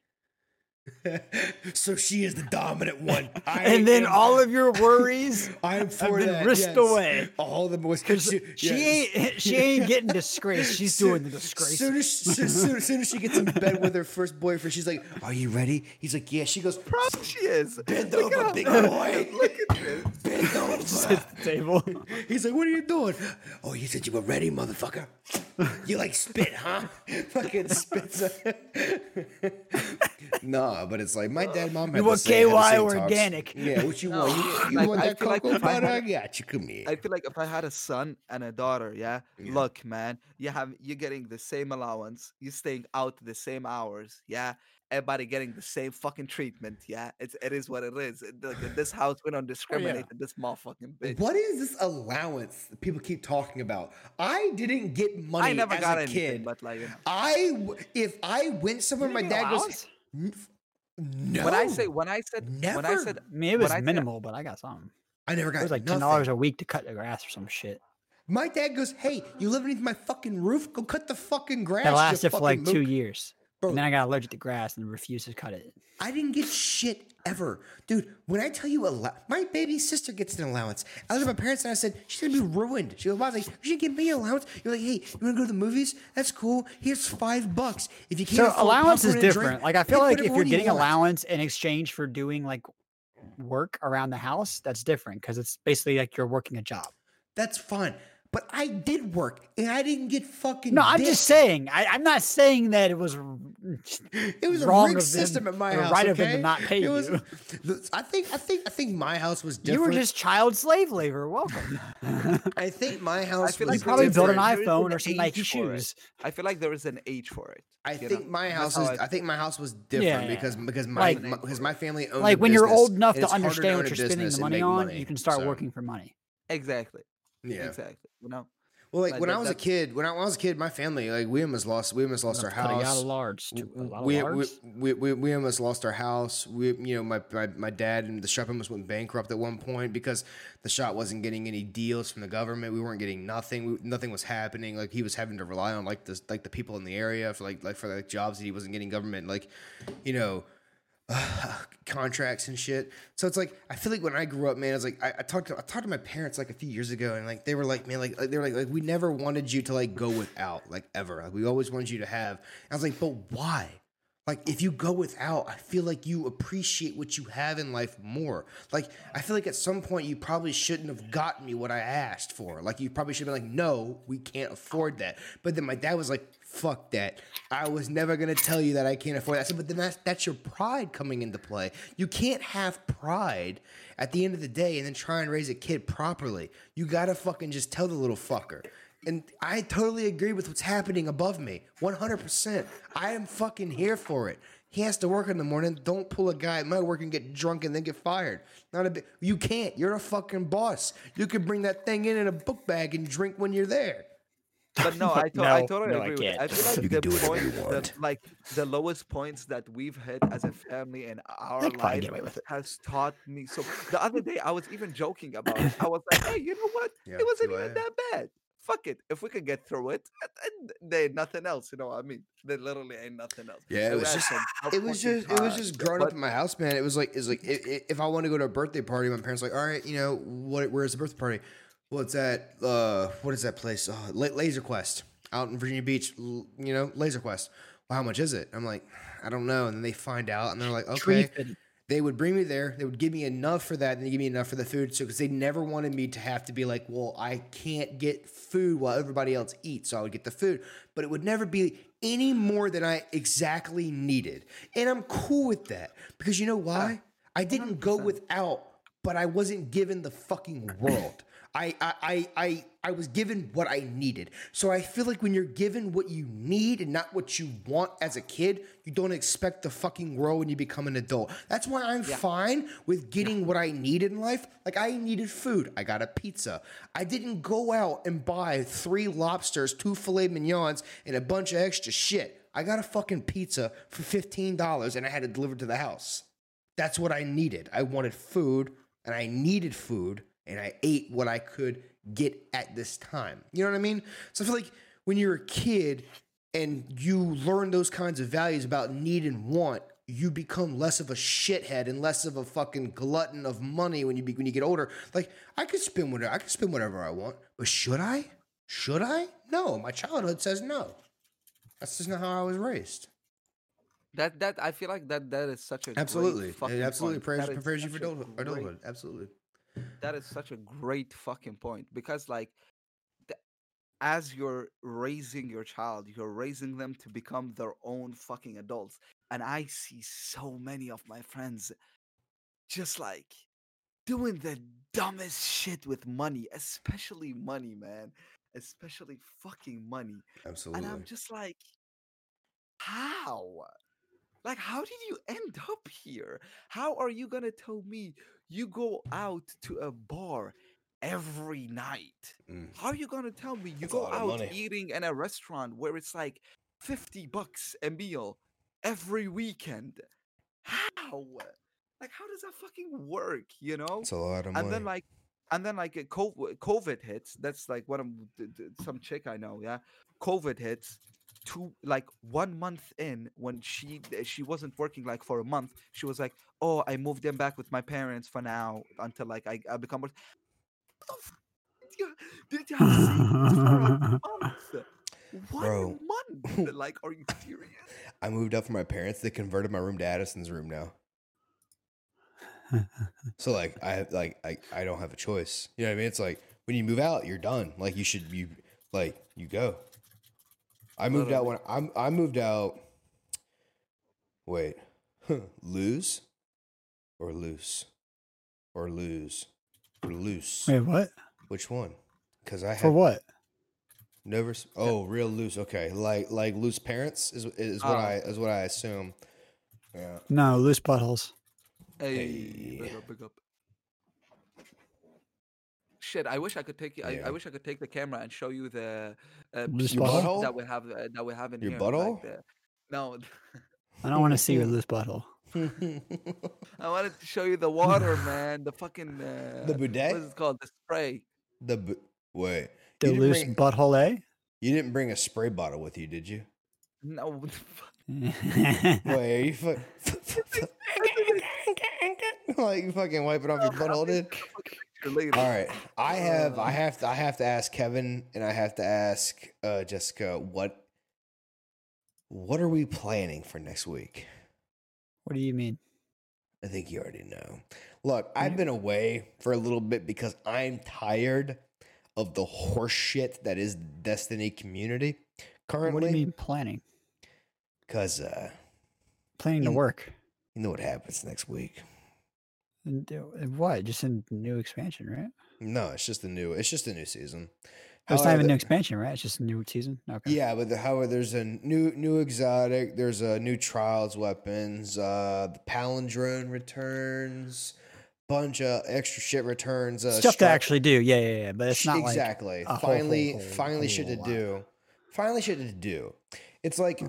S1: so she is the dominant one. I
S2: and then
S1: am-
S2: all of your worries
S1: I am for
S2: been
S1: that.
S2: risked
S1: yes.
S2: away.
S1: All the boys.
S2: because
S1: she,
S2: she
S1: yes.
S2: ain't she ain't getting disgraced. She's
S1: Soon-
S2: doing the disgrace.
S1: Soon as, soon, soon, soon as she gets in bed with her first boyfriend, she's like, "Are you ready?" He's like, "Yeah." She goes,
S3: Probably she is.
S1: "Bend
S3: Look
S1: over, big boy.
S3: Look at this.
S1: Bend over."
S2: at the table.
S1: He's like, "What are you doing?" Oh, you said you were ready, motherfucker. You like spit, huh? Fucking spits. Nah, but it's like my dad, mom.
S2: You want
S1: same- had the
S2: KY or organic?
S1: Yeah, what you
S3: No,
S1: want? You, you
S3: like,
S1: want
S3: I
S1: that
S3: feel like
S1: cocoa
S3: if I
S1: butter? I
S3: had-
S1: got you. Come here.
S3: I feel like if I had a son and a daughter, yeah,
S1: Yeah.
S3: look, man, you have you're getting the same allowance, you're staying out the same hours, yeah. Everybody getting the same fucking treatment, yeah. It's it is what it is. It- Like in this house, we don't oh, discriminate in this motherfucking bitch.
S1: What is this allowance that people keep talking about? I didn't get money
S3: I never
S1: as
S3: got
S1: a
S3: anything,
S1: kid.
S3: but like you know.
S1: I w- if I went somewhere, my dad goes,
S2: allowance?
S1: "N- f- "No."
S3: when I say when I said never. when I said
S2: I mean, it was
S3: when I said-
S2: minimal, but I got something.
S1: I never got It
S2: was like ten dollars a week to cut the grass or some shit.
S1: My dad goes, "Hey, you live beneath my fucking roof? Go cut the fucking grass."
S2: That lasted for like
S1: fucking
S2: two years.
S1: Bro.
S2: And then I got allergic to grass and refused to cut it.
S1: I didn't get shit ever, dude. When I tell you, allow- my baby sister gets an allowance. I looked at my parents and I said, "She's gonna be ruined." She goes? Was like, "You should give me an allowance." You're like, "Hey, you want to go to the movies? That's cool. Here's five bucks. If you can't
S2: So allowance is
S1: and drink,
S2: different. Like I feel like if you're
S1: one you
S2: getting allowance in exchange for doing like work around the house, that's different because it's basically like you're working a job.
S1: That's fine. But I did work and I didn't get fucking.
S2: No, I'm
S1: dick.
S2: just saying. I, I'm not saying that it was.
S1: It was a
S2: wrong
S1: rigged
S2: of
S1: system at my
S2: or
S1: house.
S2: right of them to not pay
S1: It was-
S2: you.
S1: the- I think. I think. I think my house was
S2: You were just child slave labor. Welcome.
S1: I think my house
S3: feel
S1: was
S3: like
S2: probably built an
S1: different.
S3: There is
S2: iPhone
S3: an
S2: or some Nike shoes.
S3: I feel like there is an age for it.
S1: I
S3: you know?
S1: think my house
S3: how
S1: is.
S3: I
S1: I think my house was different
S2: Yeah,
S1: because because my,
S2: Like-
S1: my- because my family owned.
S2: Like
S1: a
S2: when you're old enough to understand
S1: own
S2: what you're spending the money on,
S1: money,
S2: you can start
S1: so,
S2: working for money.
S3: Exactly.
S1: Yeah.
S3: Exactly. You know.
S1: Well, like
S3: Like,
S1: when
S3: that-
S1: I was a kid, when I, when I was a kid, my family like we almost lost. We almost lost our
S2: Cutting out
S1: house.
S2: of large. To, a lot of
S1: we, we, we, we, we almost lost our house. We, you know, my, my, my dad and the shop almost went bankrupt at one point because the shop wasn't getting any deals from the government. We weren't getting nothing. We, nothing was happening. Like he was having to rely on like the like the people in the area for like like for like jobs that he wasn't getting government like, you know, contracts and shit. So it's like I feel like when I grew up, man, I was like I, I talked to I talked to my parents like a few years ago, and like they were like, man, like, like they were like, like we never wanted you to like go without, like ever. Like we always wanted you to have. And I was like, but why? Like if you go without, I feel like you appreciate what you have in life more. Like I feel like at some point you probably shouldn't have gotten me what I asked for. Like you probably should have been like, no, we can't afford that. But then my dad was like, fuck that. I was never gonna tell you that I can't afford that. Said, but then that's that's your pride coming into play. You can't have pride at the end of the day and then try and raise a kid properly. You gotta fucking just tell the little fucker. And I totally agree with what's happening above me. 100%. I am fucking here for it. He has to work in the morning. Don't pull a guy at my work and get drunk and then get fired. Not a bit. You can't. You're a fucking boss. You can bring that thing in in a book bag and drink when you're there.
S3: But no, I, to- I totally
S2: no, I
S3: agree. with
S2: can't.
S3: I feel like
S1: You can
S3: the
S1: do whatever
S3: point,
S1: you
S3: the,
S1: want.
S3: like the lowest points that we've hit as a family in our
S2: could
S3: life
S2: get away with it.
S3: has taught me. So the other day, I was even joking about it. I was like, "Hey, you know what?
S1: Yeah,
S3: it wasn't
S1: do I?
S3: even that bad. Fuck it. If we could get through it, there ain't nothing else. You know what I mean? There literally ain't nothing else.
S1: Yeah, it was just- It was just, it was just growing up in my house, man. It was like, it's like, i i if I want to go to a birthday party, my parents like, all right, you know, what, where's the birthday party? Well, it's at, uh, what is that place? Uh, La- Laser Quest. out in Virginia Beach, l- you know, Laser Quest. Well, how much is it? I'm like, I don't know. And then they find out, and they're like, okay. They would bring me there. They would give me enough for that, and they give me enough for the food. So, because they never wanted me to have to be like, well, I can't get food while everybody else eats, so I would get the food. But it would never be any more than I exactly needed, and I'm cool with that because you know why? I didn't go
S3: 100%.
S1: without, but I wasn't given the fucking world. I, I, I, I, I was given what I needed. So I feel like when you're given what you need and not what you want as a kid, you don't expect the fucking world when you become an adult. That's why I'm fine with getting what I need in life. Like I needed food. I got a pizza. I didn't go out and buy three lobsters, two filet mignons, and a bunch of extra shit. I got a fucking pizza for $15 and I had it delivered to the house. That's what I needed. I wanted food and I needed food and I ate what I could get at this time. You know what I mean? So I feel like when you're a kid and you learn those kinds of values about need and want, you become less of a shithead and less of a fucking glutton of money when you be, when you get older. Like I could spend whatever I could spend whatever I want, but should I? Should I? No, my childhood says no. That's just not how I was raised.
S3: That that I feel like that that is such a
S1: Absolutely, it absolutely prepares, prepares you for adulthood. adulthood. Absolutely.
S3: That is such a great fucking point because like th- as you're raising your child you're raising them to become their own fucking adults and i see so many of my friends just like doing the dumbest shit with money especially money man especially fucking money
S1: Absolutely.
S3: and i'm just like how like how did you end up here? How are you gonna tell me you go out to a bar every night?
S1: Mm.
S3: how are you gonna tell me you
S1: That's
S3: go out eating in a restaurant where it's like 50 bucks a meal every weekend? How? Like how does that fucking work you know?
S1: It's a lot of money.
S3: and then like and then like covid hits. That's like what i'm some chick i know yeah? Covid hits two like one month in when she uh, she wasn't working like for a month she was like oh i moved them back with my parents for now until like i, I become what did you, did you have savings for a month one
S1: Bro.
S3: month like are you serious
S1: I moved up from my parents. They converted my room to Addison's room now. So like I have like I, I don't have a choice. You know what I mean? It's like when you move out, you're done. Like you should you like you go. I moved out when I'm I moved out. Wait, lose or loose or lose or loose.
S2: Wait, what?
S1: Which one? Because I
S2: For
S1: have
S2: what?
S1: never. s- Oh, real loose. Okay, like like loose parents is is what
S3: Oh.
S1: I is what I assume. Yeah.
S2: No, loose buttholes.
S3: Hey,
S1: Hey.
S3: big up, big up. Shit, I wish I could take you. I,
S1: Yeah.
S3: I wish I could take the camera and show you the uh,
S2: Loose butthole?
S1: butthole?
S3: that we have uh, that we have in
S1: Your
S3: here.
S1: butthole?
S3: Like no,
S2: I don't want to see your loose butthole.
S3: I wanted to show you the water, man. The fucking uh,
S1: The bidet?
S3: What is it called? The spray.
S1: the bu- wait.
S2: The
S1: you didn't
S2: loose
S1: bring-
S2: butthole, eh?
S1: You didn't bring a spray bottle with you, did you?
S3: No, what the?
S1: Wait, are you fu- like you fucking wiping off your butthole, dude?
S3: Your lady.
S1: All right, I have, I have to, I have to ask Kevin, and I have to ask uh, Jessica what, what are we planning for next week?
S2: what do you mean?
S1: I think you already know. Look, I've been away for a little bit because I'm tired of the horse shit that is Destiny community currently.
S2: What do you mean planning?
S1: Because uh,
S2: Planning to
S1: In-
S2: work.
S1: you know what happens next week.
S2: And do- What? Just a new expansion, right?
S1: No, it's just a new. It's just a new season.
S2: Oh, it's not even a new expansion, right? It's just a new season. Okay.
S1: Yeah, but the, however, there's a new new exotic. There's a new trials weapons. Uh, the palindrome returns. Bunch of extra shit returns. Uh,
S2: Stuff to actually do. Yeah, yeah, yeah. But it's not like
S1: exactly.
S2: a
S1: finally,
S2: whole, whole,
S1: finally, shit to
S2: whole lot.
S1: do. Finally, shit to do. It's like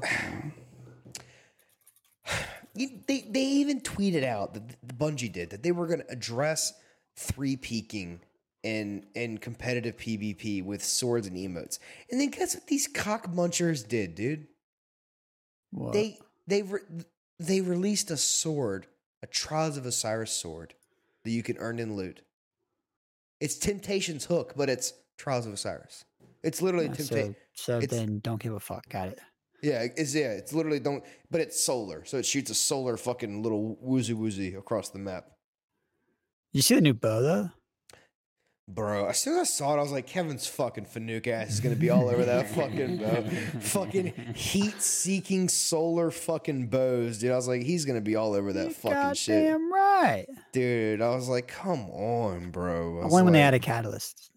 S1: they they even tweeted out that the Bungie did that they were going to address three peaking and in competitive PvP with swords and emotes, and then guess what these cock munchers did, dude?
S2: What?
S1: They they re- they released a sword, a Trials of Osiris sword that you can earn in loot. It's Temptation's hook, but it's Trials of Osiris. It's literally
S2: Yeah,
S1: temptation.
S2: so so then don't give a fuck. Got it.
S1: Yeah, it's yeah, it's literally don't. But it's solar, so it shoots a solar fucking little woozy woozy across the map.
S2: You see the new bow though?
S1: Bro, as soon as I saw it, I was like, Kevin's fucking Fanuc ass is gonna be all over that fucking bow. fucking heat seeking solar fucking bows, dude. I was like, he's gonna be all over that
S2: You
S1: fucking shit.
S2: goddamn right.
S1: Dude, I was like, come on, bro. I
S2: I when they
S1: like,
S2: add a catalyst.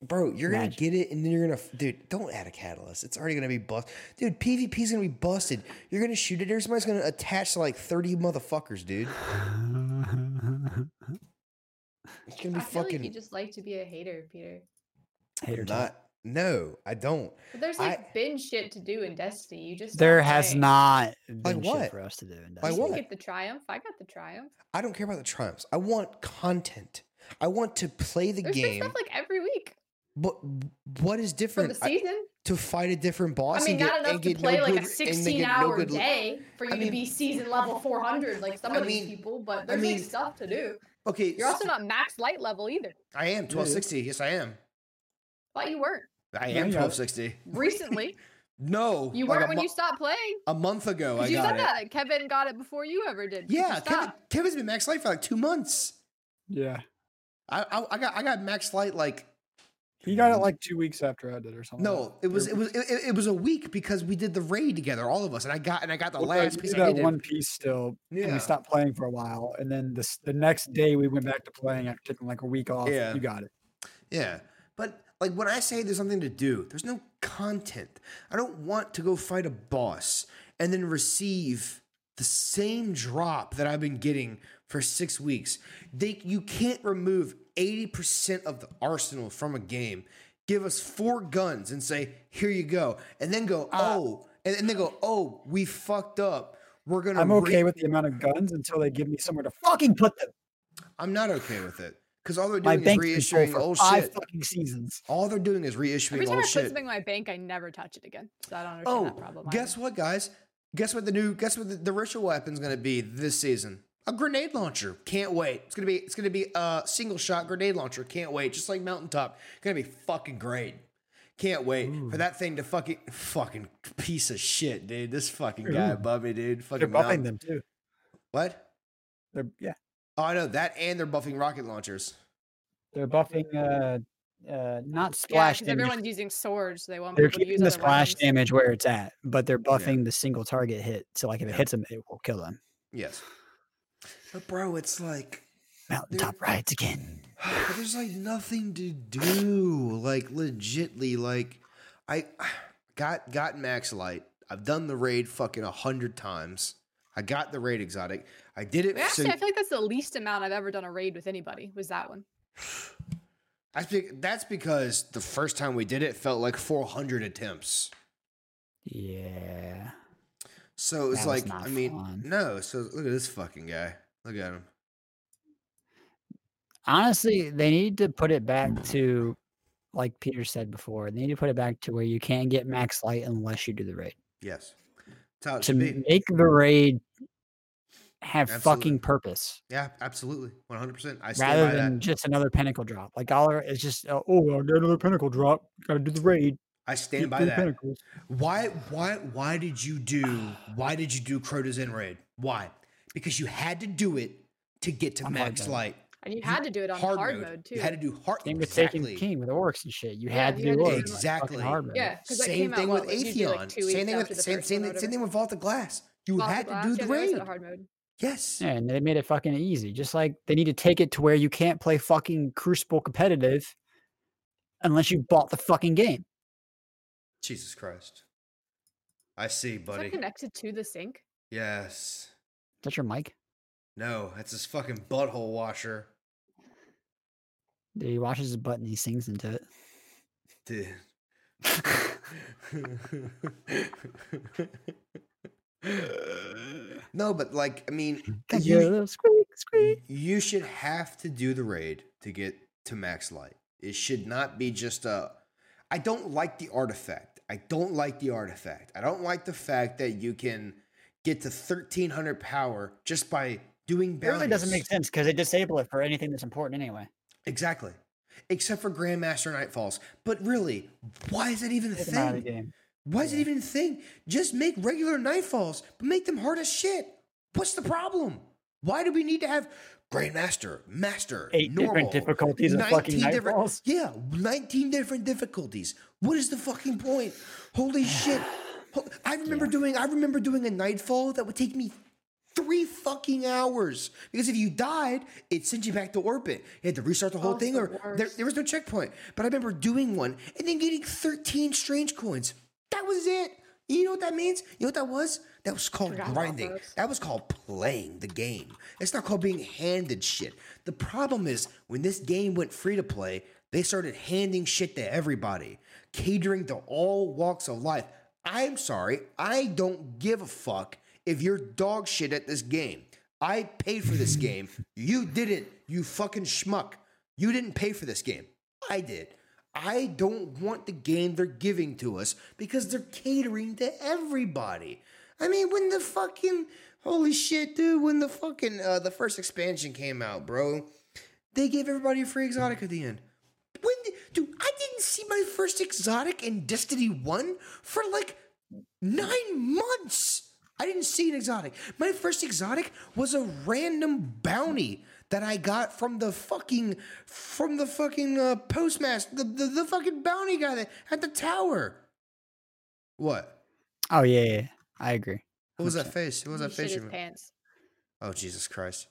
S1: Bro, you're gonna get it and then you're gonna dude, don't add a catalyst. It's already gonna be busted, Dude, PvP is gonna be busted. You're gonna shoot it, everybody's gonna attach to like 30 motherfuckers, dude. It's gonna be
S4: I feel
S1: fucking
S4: like you just like to be a hater, Peter.
S2: Hater talk.
S1: not no, I don't.
S4: But there's
S1: I-
S4: like been shit to do in Destiny. You just
S2: There has
S4: playing.
S2: not been
S1: what?
S2: shit for us to do. In
S1: Like
S4: You
S2: Destiny.
S4: didn't
S1: what?
S4: get the triumph. I got the triumph.
S1: I don't care about the triumphs. I want content. I want to play the
S4: There's been
S1: game.
S4: stuff like every week
S1: but what is
S4: for
S1: different?
S4: the
S1: I- to fight a different boss
S4: I mean,
S1: and get,
S4: not enough
S1: and
S4: to play
S1: no
S4: like
S1: good,
S4: a
S1: and
S4: 16
S1: get no
S4: hour day for you
S1: I
S4: to be season level 400 like some
S1: I
S4: of these people, but
S1: I
S4: there's
S1: mean-
S4: like stuff to do.
S1: Okay,
S4: You're also not max light level either.
S1: I am 1260. Yes, I am.
S4: Thought you weren't.
S1: I am
S2: you got it.
S1: 1260.
S4: Recently.
S1: No,
S4: You weren't
S1: a
S4: when
S1: mo-
S4: you stopped playing.
S1: a month ago. I
S4: Because you
S1: got
S4: said
S1: it.
S4: that. Kevin got it before you ever did.
S1: Yeah, Kevin, Kevin's been max light for like two months.
S2: Yeah.
S1: I, I I got I got max light like
S5: He got it like two weeks after I did or something.
S1: no, it was it was it, it was a week because we did the raid together, all of us, and I got and I got the last piece. I
S5: that
S1: did.
S5: one piece still, and
S1: Yeah.
S5: we stopped playing for a while, and then this the next day we went back to playing after taking like a week off.
S1: Yeah.
S5: you got it.
S1: Yeah. But like when I say there's something to do, there's no content. I don't want to go fight a boss and then receive the same drop that I've been getting for six weeks. They you can't remove 80% of the arsenal from a game. Give us four guns and say, here you go. And then go, uh, oh, and, and then go, oh, we fucked up. We're gonna
S5: I'm
S1: re-
S5: okay with the amount of guns until they give me somewhere to
S2: Fucking put them.
S1: I'm not okay with it. Because all they're doing
S5: bank
S1: is
S5: control
S1: reissuing
S5: for
S1: old
S5: five
S1: shit.
S5: fucking seasons.
S1: All they're doing is reissuing
S4: Every
S1: reissuing
S4: time I put
S1: shit.
S4: something in my bank, I never touch it again. So I don't understand
S1: Oh,
S4: that problem.
S1: guess
S4: either.
S1: what, guys? Guess what the new guess what the, the ritual weapon's gonna be this season? A grenade launcher. Can't wait. It's gonna be it's gonna be a single shot grenade launcher. Can't wait. Just like Mountaintop. Gonna be fucking great. Can't wait for that thing to fucking fucking piece of shit, dude. This fucking guy
S5: Ooh.
S1: above me, dude.
S5: They're
S1: Fucking
S5: buffing
S1: Mount-
S5: them too.
S1: What?
S5: They're yeah,
S1: Oh, I know that, and they're buffing rocket launchers.
S5: they're buffing. Uh,
S2: Uh, not
S4: Yeah,
S2: splash
S4: because
S2: damage.
S4: everyone's using swords. So they want
S2: They're
S4: people to use
S2: keeping the splash
S4: weapons.
S2: damage where it's at, but they're buffing the single target hit. So like if it hits them, it will kill them.
S1: Yes. But bro, it's like
S2: Mountaintop rides again.
S1: but there's like nothing to do. Like legitly, like I got got max light. I've done the raid fucking a hundred times. I got the raid exotic. I did it.
S4: I mean,
S1: so
S4: Actually, I feel like that's the least amount I've ever done a raid with anybody. Was that one?
S1: I think that's because the first time we did it felt like 400 attempts.
S2: Yeah.
S1: So it's
S2: That was
S1: like,
S2: not
S1: I mean,
S2: fun.
S1: no. So look at this fucking guy. Look at him.
S2: Honestly, they need to put it back to, like Peter said before, they need to put it back to where you can't get max light unless you do the raid.
S1: Yes.
S2: To make the raid have
S1: Absolutely.
S2: fucking purpose
S1: Yeah, absolutely. 100%. I stand
S2: rather
S1: by
S2: than
S1: that.
S2: just another pinnacle drop. Like all it's just uh, oh, I'll get another pinnacle drop. Got to do the raid.
S1: I stand
S2: get
S1: by that.
S2: pinnacles.
S1: Why why why did you do why did you do Crota's End raid? Why? Because you had to do it to get to
S2: On hard
S1: max light.
S4: And you had to do it on hard, mode. too.
S1: You had to do hard
S2: Same with
S1: exactly.
S2: Taken King with Oryx and shit. You
S4: Yeah,
S2: had to
S4: you
S2: do
S4: had
S2: Oryx.
S1: Exactly.
S2: hard mode.
S4: Yeah,
S1: Same
S4: came out
S1: thing with
S4: like,
S1: Atheon.
S4: like
S1: same thing with same same, same thing with Vault of Glass. You
S4: Vault of
S1: had to do
S4: yeah,
S1: the
S4: they always had
S1: raid.
S4: hard mode.
S1: Yes.
S2: Yeah, and they made it fucking easy. Just like they need to take it to where you can't play fucking Crucible competitive unless you bought the fucking game.
S1: Jesus Christ. I see,
S4: Is
S1: buddy.
S4: that connected to the sink?
S1: Yes.
S2: Is that your mic?
S1: No, that's his fucking butthole washer.
S2: Dude, he washes his butt and he sings into it.
S1: Dude. no, but like, I mean,
S2: you hear a
S1: you,
S2: little squeak, squeak?
S1: you should have to do the raid to get to max light. It should not be just a. I don't like the artifact. I don't like the artifact. I don't like the fact that you can get to 1300 power just by doing
S2: It really doesn't make sense because they disable it for anything that's important anyway.
S1: Exactly. except for Grandmaster Nightfalls. But really, why is that even a
S2: Take 'em the
S1: thing? Why is it even a thing? Just make regular Nightfalls, but make them hard as shit. What's the problem? Why do we need to have Grandmaster, Master,
S2: Eight
S1: normal,
S2: different difficulties of fucking
S1: 19 different-
S2: Nightfalls?
S1: Yeah, 19 different difficulties. What is the fucking point? Holy shit. I remember doing I remember doing a Nightfall that would take me three fucking hours. Because if you died, it sent you back to orbit. You had to restart the whole
S4: Oh,
S1: thing,
S4: the
S1: or there, there was no checkpoint. But I remember doing one and then getting 13 strange coins. That was it. You know what that means? You know what that was? That was called grinding. That was called playing the game. It's not called being handed shit. The problem is when this game went free to play, they started handing shit to everybody, catering to all walks of life. I'm sorry, I don't give a fuck if you're dog shit at this game. I paid for this game. You didn't, you fucking schmuck. You didn't pay for this game. I did. I don't want the game they're giving to us because they're catering to everybody. I mean, when the fucking holy shit, dude, when the fucking uh, the first expansion came out, bro, they gave everybody a free exotic at the end. When, did, dude, I didn't see my first exotic in Destiny One for like nine months. I didn't see an exotic. My first exotic was a random bounty that I got from the fucking from the fucking uh, postmaster, the, the the fucking bounty guy that at the tower. What?
S2: Oh yeah, yeah, yeah. I agree.
S1: What was that face? What was
S4: He
S1: that
S4: shit
S1: face?
S4: his pants.
S1: Oh Jesus Christ!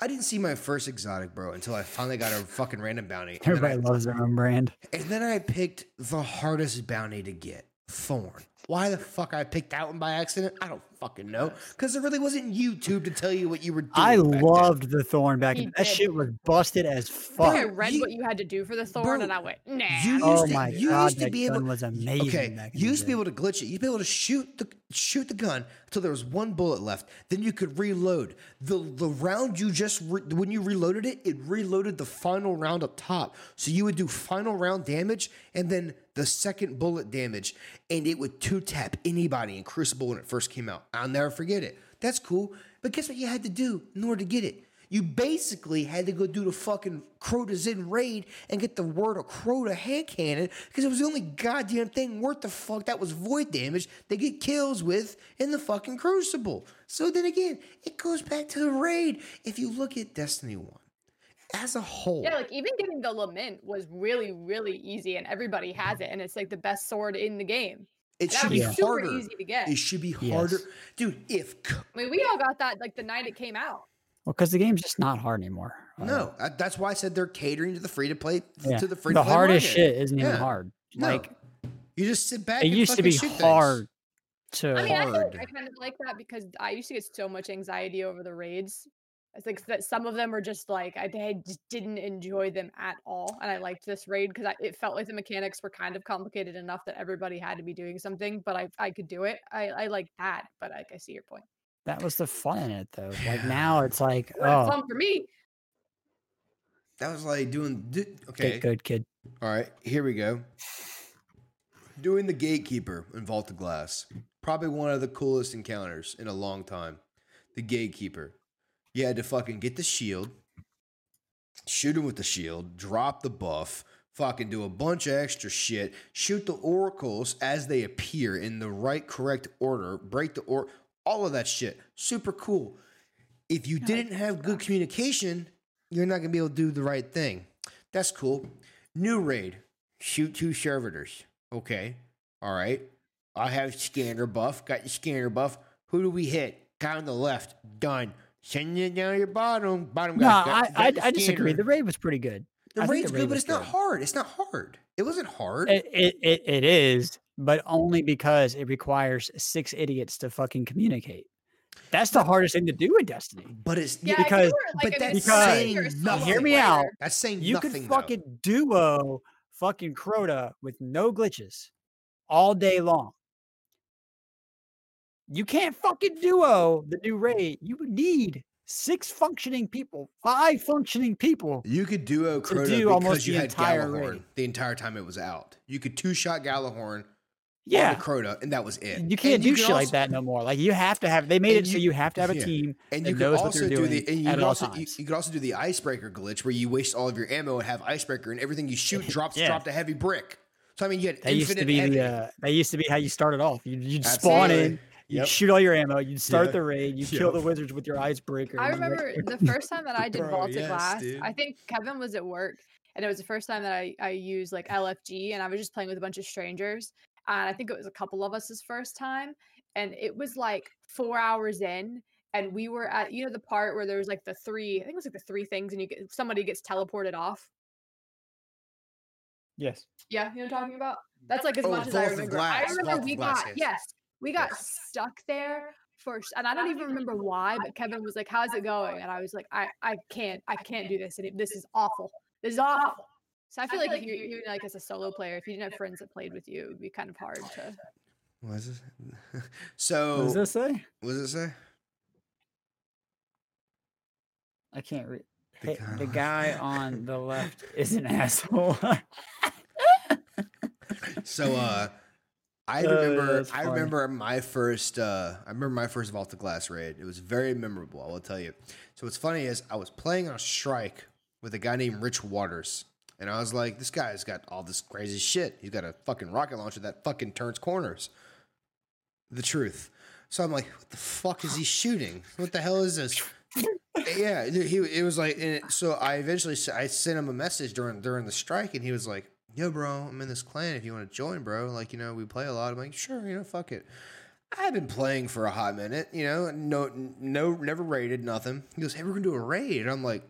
S1: I didn't see my first exotic, bro, until I finally got a fucking random bounty. And
S2: Everybody
S1: I,
S2: loves their own brand.
S1: and then I picked the hardest bounty to get, Thorn. Why the fuck I picked that one by accident? I don't fucking know. Because there really wasn't YouTube to tell you what you were doing.
S2: I
S1: back then.
S2: loved the thorn back.
S4: He
S2: That shit was busted as fuck.
S4: I read
S1: you-
S4: what you had to do for the thorn,
S1: Bro,
S4: and I went, nah.
S1: you
S4: I'm
S2: Oh
S1: used to-
S2: my
S1: you
S2: god,
S1: used to
S2: that
S1: be able-
S2: was amazing.
S1: Okay,
S2: back
S1: you used to be able to glitch it. You'd be able to shoot the shoot the gun until there was one bullet left. Then you could reload. The the round you just re- when you reloaded it, it reloaded the final round up top. So you would do final round damage and then the second bullet damage, and it would two tap anybody in Crucible when it first came out. I'll never forget it. That's cool. But guess what you had to do in order to get it? You basically had to go do the fucking Crota's End raid and get the word of Crota hand cannon because it was the only goddamn thing worth the fuck that was void damage they get kills with in the fucking Crucible. So then again, it goes back to the raid. If you look at Destiny 1 as a whole,
S4: Yeah, like even getting the lament was really, really easy, and everybody has it, and it's like the best sword in the game.
S1: It should
S4: was
S1: be
S4: super
S1: harder.
S4: easy to get.
S1: It should be
S2: Yes.
S1: harder. Dude, if. c-
S4: I mean, we all got that like the night it came out.
S2: Well, because the game's just not hard anymore.
S1: No, uh, that's why I said they're catering to the free to play.
S2: yeah.
S1: To the free
S2: the
S1: to play
S2: hardest
S1: market.
S2: shit isn't even hard.
S1: No.
S2: Like
S1: You just sit back.
S2: it
S1: and
S2: used to be
S1: shoot things.
S2: hard to.
S4: I mean, I,
S1: Hard.
S4: think I kind of like that because I used to get so much anxiety over the raids. It's think that some of them were just like I, I just didn't enjoy them at all, and I liked this raid because it felt like the mechanics were kind of complicated enough that everybody had to be doing something, but I I could do it. I I like that, but like I see your point.
S2: that was the fun in it though. Like now it's like,
S4: Well,
S2: oh,
S4: Fun for me.
S1: That was like doing. d- Okay.
S2: get good kid.
S1: All right. Here we go. Doing the gatekeeper in Vault of Glass. Probably one of the coolest encounters in a long time. The gatekeeper. You had to fucking get the shield, shoot him with the shield, drop the buff, fucking do a bunch of extra shit, shoot the oracles as they appear in the right correct order, break the or all of that shit. Super cool. If you didn't have good communication, you're not gonna be able to do the right thing. That's cool. New raid. Shoot two servitors. Okay. All right. I have scanner buff. Got your scanner buff. Who do we hit? Guy on the left. Done. Send it down your bottom. Bottom
S2: No,
S1: guy.
S2: I I, I disagree. The raid was pretty good.
S1: The
S2: I think
S1: raid's
S2: the
S1: good,
S2: raid
S1: but
S2: was
S1: it's not hard. It's not hard. It wasn't hard.
S2: It, it it it is, but only because it requires six idiots to fucking communicate. That's the hardest thing to do in Destiny.
S1: but it's
S4: Yeah,
S2: because-
S4: were, like,
S1: but
S4: an
S1: that's
S4: adventurer,
S1: saying
S4: you're a solo
S1: nothing.
S2: Hear me out.
S1: that's saying
S2: You
S1: nothing.
S2: could
S1: though.
S2: fucking duo fucking Crota with no glitches all day long. You can't fucking duo the new raid. You would need six functioning people, five functioning people.
S1: You could duo Crota
S2: do
S1: because
S2: almost
S1: you
S2: the
S1: had
S2: entire
S1: Gjallarhorn
S2: raid.
S1: the entire time it was out. You could two shot Gjallarhorn
S2: Yeah.
S1: Crota, and that was it.
S2: You can't
S1: And
S2: do
S1: can
S2: shit like that no more. Like you have to have. They made it so
S1: you-
S2: you have to have a
S1: yeah.
S2: team
S1: And you could also do the and you could also you, you could also do the icebreaker glitch where you waste all of your ammo and have icebreaker and everything you shoot drops
S2: Yeah.
S1: dropped a heavy brick. So I mean, you had
S2: That used to be the. Uh, that used to be how you started off. You you'd spawn in, you'd
S1: Yep.
S2: shoot all your ammo, you'd start
S1: Yeah.
S2: the raid, you'd kill the wizards with your icebreaker.
S4: I remember the first time that I did
S1: Bro,
S4: Vault of
S1: yes,
S4: Glass.
S1: dude.
S4: I think Kevin was at work, and it was the first time that I I used like LFG, and I was just playing with a bunch of strangers. And I think it was a couple of us' first time, and it was like four hours in, and we were at you know the part where there was like the three. I think it was like the three things, and you get somebody gets teleported off.
S2: yes.
S4: Yeah, you know what I'm talking about? That's like as
S1: Oh,
S4: much as I remember.
S1: Glass,
S4: I remember
S1: Vault
S4: we
S1: Glass,
S4: got
S1: yes.
S4: Yes, we got stuck there for, and I don't even remember why. But Kevin was like, "How's it going?" And I was like, "I I can't I can't do this. And this is awful. This is awful." So I feel like if you even like as a solo player, if you didn't have friends that played with you, it would be kind of hard to.
S1: What is this? so
S2: What does this say?
S1: what does it say?
S2: I can't read.
S1: The
S2: Hey, the guy on the left is an asshole.
S1: So uh I
S2: Uh,
S1: remember
S2: that's
S1: I remember my first uh I remember my first Vault of Glass raid. It was very memorable, I will tell you. So what's funny is I was playing on a strike with a guy named Rich Waters. And I was like, this guy's got all this crazy shit. He's got a fucking rocket launcher that fucking turns corners. The truth. So I'm like, what the fuck is he shooting? What the hell is this? yeah, he it was like, and so I eventually I sent him a message during during the strike, and he was like, "Yo, bro, I'm in this clan. If you want to join, bro, like you know we play a lot." I'm like, "Sure, you know, fuck it." I've been playing for a hot minute, you know, no, no, never raided, nothing. He goes, "Hey, we're gonna do a raid," and I'm like,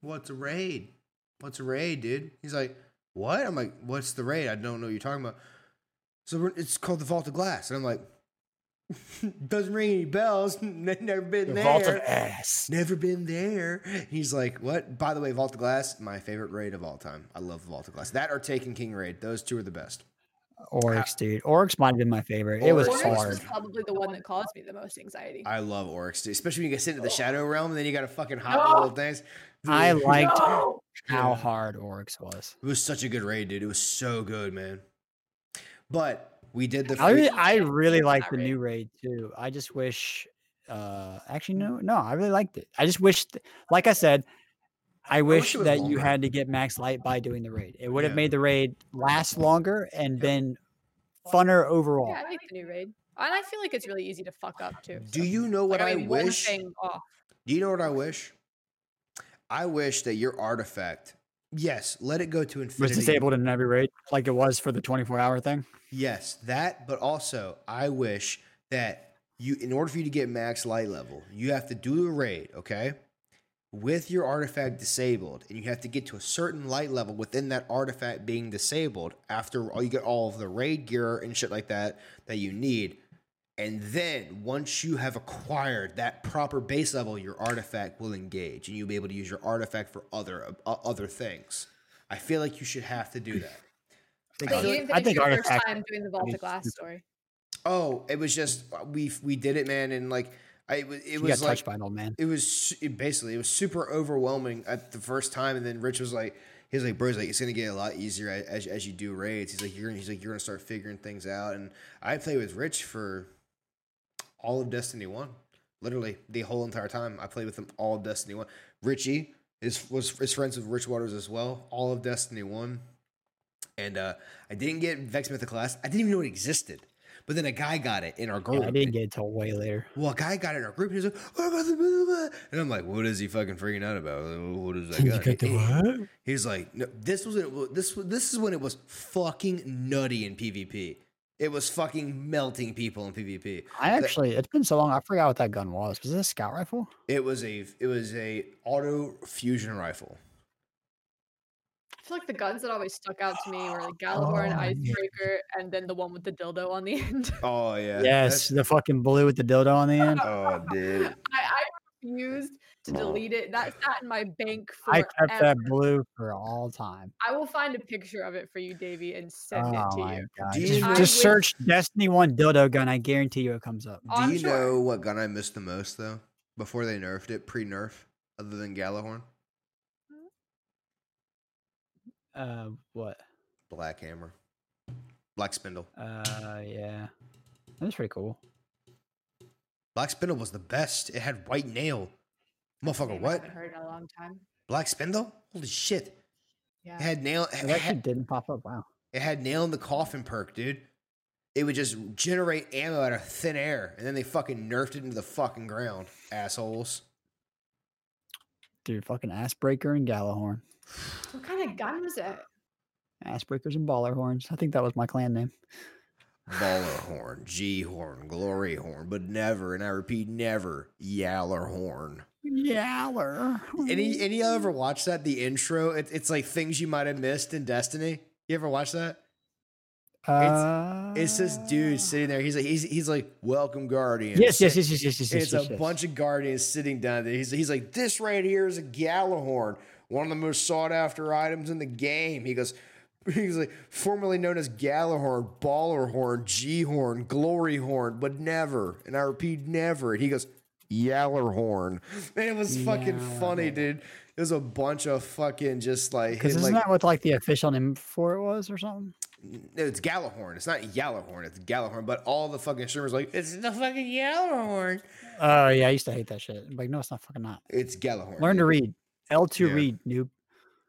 S1: "What's a raid? What's a raid, dude?" He's like, "What?" I'm like, "What's the raid? I don't know what you're talking about." So it's called the Vault of Glass, and I'm like, "Doesn't ring any bells. Never been
S2: the
S1: there."
S2: vault of ass.
S1: Never been there. He's like, what? By the way, Vault of Glass, my favorite raid of all time. I love Vault of Glass. That or Taken King raid. Those two are the best.
S2: Oryx, dude. Oryx might have been my favorite. It was
S1: Oryx
S4: Oryx
S2: hard.
S4: was probably the one that caused me the most anxiety.
S1: I love Oryx, dude. especially when you get sent into the oh. Shadow Realm and then you got to fucking hop little things.
S2: I
S1: Dude,
S2: liked how hard Oryx was.
S1: It was such a good raid, dude. It was so good, man. But we did the.
S2: I really, I really like the
S4: raid.
S2: new raid too. I just wish, uh, actually, no, no, I really liked it. I just wish, th- like I said, I
S1: wish
S2: wish
S1: it was
S2: that you had to get max light by doing the raid. It would have
S1: Yeah.
S2: made the raid last longer and been funner overall.
S4: Yeah, I like the new raid, and I feel like it's really easy to fuck up too.
S1: do
S4: so-
S1: you know what
S4: like,
S1: I,
S4: I mean, one
S1: wish?
S4: thing off.
S1: Do you know what I wish? I wish that your artifact, yes, let it go to
S2: Was
S1: infinity.
S2: disabled in every raid, like it was for the 24 hour thing.
S1: Yes, that, but also I wish that you, in order for you to get max light level, you have to do a raid, okay? With your artifact disabled, and you have to get to a certain light level within that artifact being disabled after all you get all of the raid gear and shit like that that you need. And then once you have acquired that proper base level, your artifact will engage, and you'll be able to use your artifact for other uh, other things. I feel like you should have to do that.
S2: I think,
S4: But
S1: I
S4: you didn't
S2: I
S4: finish
S2: think
S4: your first time doing the Vault of Glass story.
S1: Oh, it was just we we did it, man, and like I it was, it was
S2: got
S1: like
S2: touched by an old man.
S1: it was it basically it was super overwhelming at the first time, and then Rich was like. He was like, bro, he's like, it's gonna get a lot easier as, as you do raids. He's like, you're he's like, you're gonna start figuring things out. And I played with Rich for all of Destiny One, literally the whole entire time. I played with him all of Destiny One. Richie is was is friends with Rich Waters as well, all of Destiny One. And uh, I didn't get Vex Mythoclast. I didn't even know it existed. But then a guy got it in our group.
S2: Yeah, I didn't get it till way later.
S1: Well, a guy got it in our group. And he like, "What about the blah, blah, blah?" And I'm like, "What is he fucking freaking out about? What is that guy?" He- he- He's like, "No, this was it. This was this is when it was fucking nutty in PvP. It was fucking melting people in PvP.
S2: I actually, it's been so long, I forgot what that gun was. Was it a scout rifle?
S1: It was a it was a auto fusion rifle.
S4: I feel like the guns that always stuck out to me were like Gallivor and
S2: Oh, yeah.
S4: Icebreaker, and then the one with the dildo on the end.
S1: Oh yeah.
S2: yes, the fucking blue with the dildo on the end.
S1: Oh dude.
S4: I, I refused to delete it. That sat in my bank for
S2: I kept that blue for all time.
S4: I will find a picture of it for you, Davey, and send it
S2: Oh
S4: to you.
S2: god!
S1: Do you
S2: Just,
S1: know-
S2: just
S4: I would-
S2: search Destiny One dildo gun. I guarantee you it comes up.
S1: Do
S4: I'm
S1: you
S4: sure.
S1: know what gun I missed the most though? Before they nerfed it, pre-nerf, other than Gjallarhorn,
S2: Uh, what?
S1: Black Hammer. Black Spindle.
S2: Uh, yeah, that was pretty cool.
S1: Black Spindle was the best. It had white nail. Motherfucker,
S4: Name I
S1: what?
S4: haven't heard in a long time.
S1: Black Spindle? Holy shit!
S4: Yeah.
S1: It had nail. It
S2: It actually
S1: had,
S2: didn't pop up. Wow.
S1: it had nail in the coffin perk, dude. It would just generate ammo out of thin air, and then they fucking nerfed it into the fucking ground, assholes.
S2: Dude, fucking ass breaker and Gjallarhorn.
S4: What kind of gun was it?
S2: Ass breakers and baller horns. I think that was my clan name.
S1: Baller horn, G horn, glory horn, but never, and I repeat, never, Yaller horn.
S2: Yaller.
S1: Any any y'all ever watch that? The intro, it, it's like things you might have missed in Destiny. You ever watch that?
S2: Uh,
S1: It's this dude sitting there. He's like he's he's like, "Welcome, Guardians."
S2: Yes, yes, yes, yes, yes, yes.
S1: And
S2: yes,
S1: it's a
S2: yes, yes.
S1: bunch of Guardians sitting down there. He's he's like, "This right here is a Gjallarhorn, one of the most sought after items in the game." He goes. He's like formerly known as Gjallarhorn, Baller Horn, G Horn, Glory Horn, but never, and I repeat, never. And he goes, Yaller Horn. Man, it was fucking funny, dude. It was a bunch of fucking just like,
S2: Because isn't
S1: like
S2: that what like the official name for it was or something?
S1: no, it's Gjallarhorn. It's not Yellowhorn. It's Gjallarhorn. But all the fucking streamers like it's the fucking Yellowhorn.
S2: Oh yeah, I used to hate that shit. Like, no, it's not fucking not.
S1: It's Gjallarhorn.
S2: Learn to read. L two
S1: Yeah.
S2: read, noob.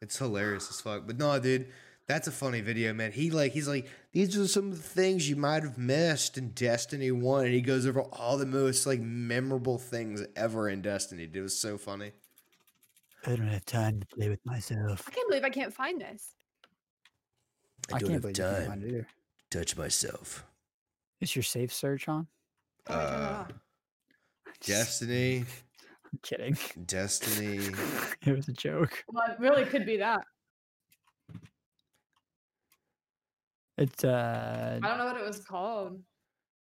S1: It's hilarious as fuck. But no, dude, that's a funny video, man. He like he's like these are some of the things you might have missed in Destiny One, and he goes over all the most like memorable things ever in Destiny. It was so funny.
S2: I don't have time to play with myself.
S4: I can't believe I can't find this.
S1: I, don't
S2: can't
S1: have
S2: believe you can't
S1: time
S2: find it either.
S1: to touch myself.
S2: Is your safe search on?
S4: How do I turn it
S1: Uh. Destiny,
S2: I'm kidding.
S1: Destiny.
S2: it was a joke.
S4: Well, it really could be that.
S2: It's uh,
S4: I don't know what it was called.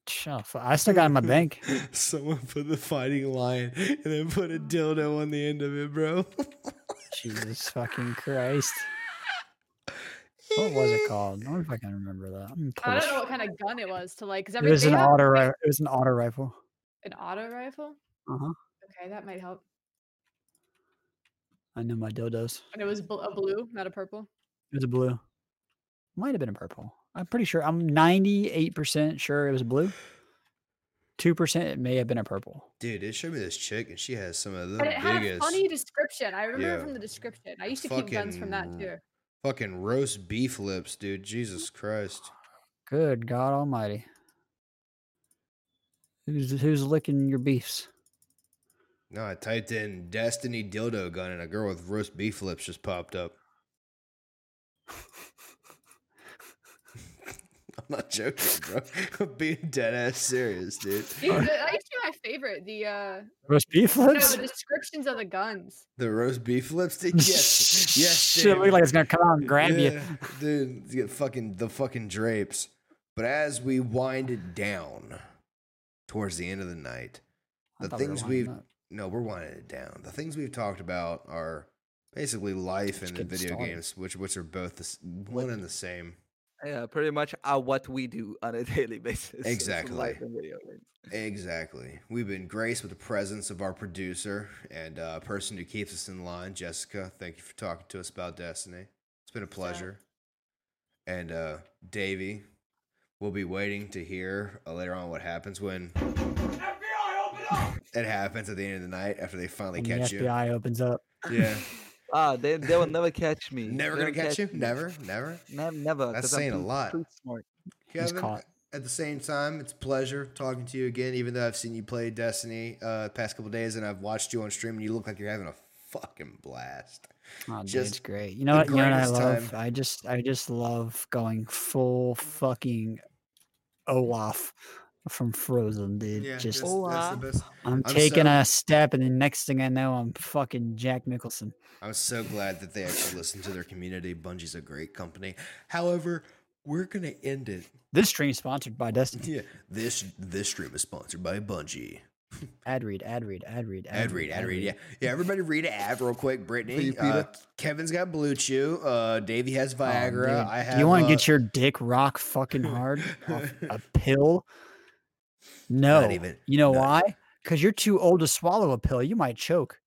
S2: shut. I still got in my bank.
S1: Someone put the fighting lion and then put a dildo on the end of it, bro.
S2: Jesus fucking Christ. What was it called? I don't know if I can remember that. I'm
S4: I don't know what kind of gun it was to like. Cause
S2: It was an
S4: have
S2: auto. Ri- it was an auto rifle.
S4: an auto rifle.
S2: Uh huh.
S4: Okay, that might help.
S2: I know my dildos.
S4: And it was bl- a blue, not a purple.
S2: It was a blue. Might have been a purple. I'm pretty sure. I'm 98% sure it was blue. 2% it may have been a purple.
S1: Dude, it showed me this chick, and she has some of the
S4: But it had a funny description. I remember
S1: Yeah.
S4: from the description. I used to keep guns from that too.
S1: fucking roast beef lips, dude. Jesus Christ.
S2: Good God Almighty. Who's who's licking your beefs?
S1: No, I typed in Destiny dildo gun, and a girl with roast beef lips just popped up. Not joking, bro. I'm being dead ass serious, dude.
S4: Dude, that that used to be my favorite. The uh
S2: Roast beef
S4: no,
S2: lips?
S4: the descriptions of the guns.
S1: The roast beef lips, dude. Yes, yes.
S2: Shit, look like it's gonna come out and grab you.
S1: Yeah, dude. You get fucking the fucking drapes. But as we wind it down towards the end of the night,
S2: I
S1: the
S2: thought we
S1: things we've
S2: up.
S1: no, we're winding it down. The things we've talked about are basically life
S2: Just
S1: and the video
S2: started.
S1: games, which which are both the, one and the same.
S3: Yeah, pretty much uh, what we do on a daily basis.
S1: Exactly.
S3: life and video games.
S1: Exactly. We've been graced with the presence of our producer and uh, person who keeps us in line, Jessica. Thank you for talking to us about Destiny. It's been a pleasure. And uh, Davey, we'll be waiting to hear uh, later on what happens when FBI, opens up it happens at the end of the night after they finally
S2: When the
S1: catch you.
S2: FBI opens up.
S1: Yeah.
S3: Ah, they they will never catch me.
S1: Never
S3: They
S1: gonna
S3: won't
S1: catch you?
S3: me.
S1: Never? Never?
S3: Ne- never.
S1: That's
S3: 'cause I'm
S1: saying a lot.
S3: too smart.
S2: He's caught.
S1: at the same time, it's a pleasure talking to you again, even though I've seen you play Destiny uh, the past couple days and I've watched you on stream and you look like you're having a fucking blast.
S2: Oh, dude, it's
S1: Just
S2: great. You know what? You know what I love?
S1: time.
S2: I just I just love going full fucking Olaf from Frozen, dude. just
S3: that's the
S1: best.
S2: I'm,
S1: I'm
S2: taking
S1: so-
S2: a step, and the next thing I know, I'm fucking Jack Nicholson.
S1: I'm so glad that they actually listen to their community. Bungie's a great company. However, we're gonna end it.
S2: This stream sponsored by Destiny.
S1: Yeah, this this stream is sponsored by Bungie.
S2: Ad read, ad read, ad read,
S1: Ad read, ad read, yeah, yeah. Everybody read an ad real quick. Brittany, uh,
S3: Peter?
S1: Kevin's got Blue Chew. Uh, Davey has
S2: Oh,
S1: Viagra.
S2: dude,
S1: I have.
S2: Do you want to
S1: uh,
S2: get your dick rock fucking hard off a pill? No.
S1: even-
S2: you know
S1: not-
S2: why? Because you're too old to swallow a pill. You might choke.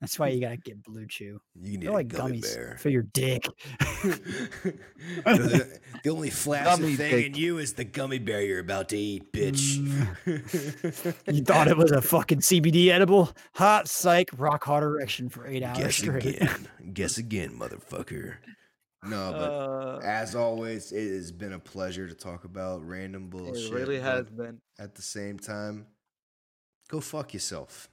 S2: That's why you gotta get Blue Chew.
S1: You need
S2: They're like
S1: gummy
S2: gummies
S1: bear.
S2: for your dick.
S1: the, the only flaccid
S3: Gummy
S1: thing
S3: dick.
S1: in you is the gummy bear you're about to eat, bitch. Mm.
S2: you thought it was a fucking CBD edible? Hot psych, rock hard erection for eight hours
S1: Guess
S2: straight.
S1: again. Guess again, motherfucker. No, but
S3: Uh,
S1: as always, it has been a pleasure to talk about random bullshit.
S3: it really has been.
S1: At the same time, go fuck yourself.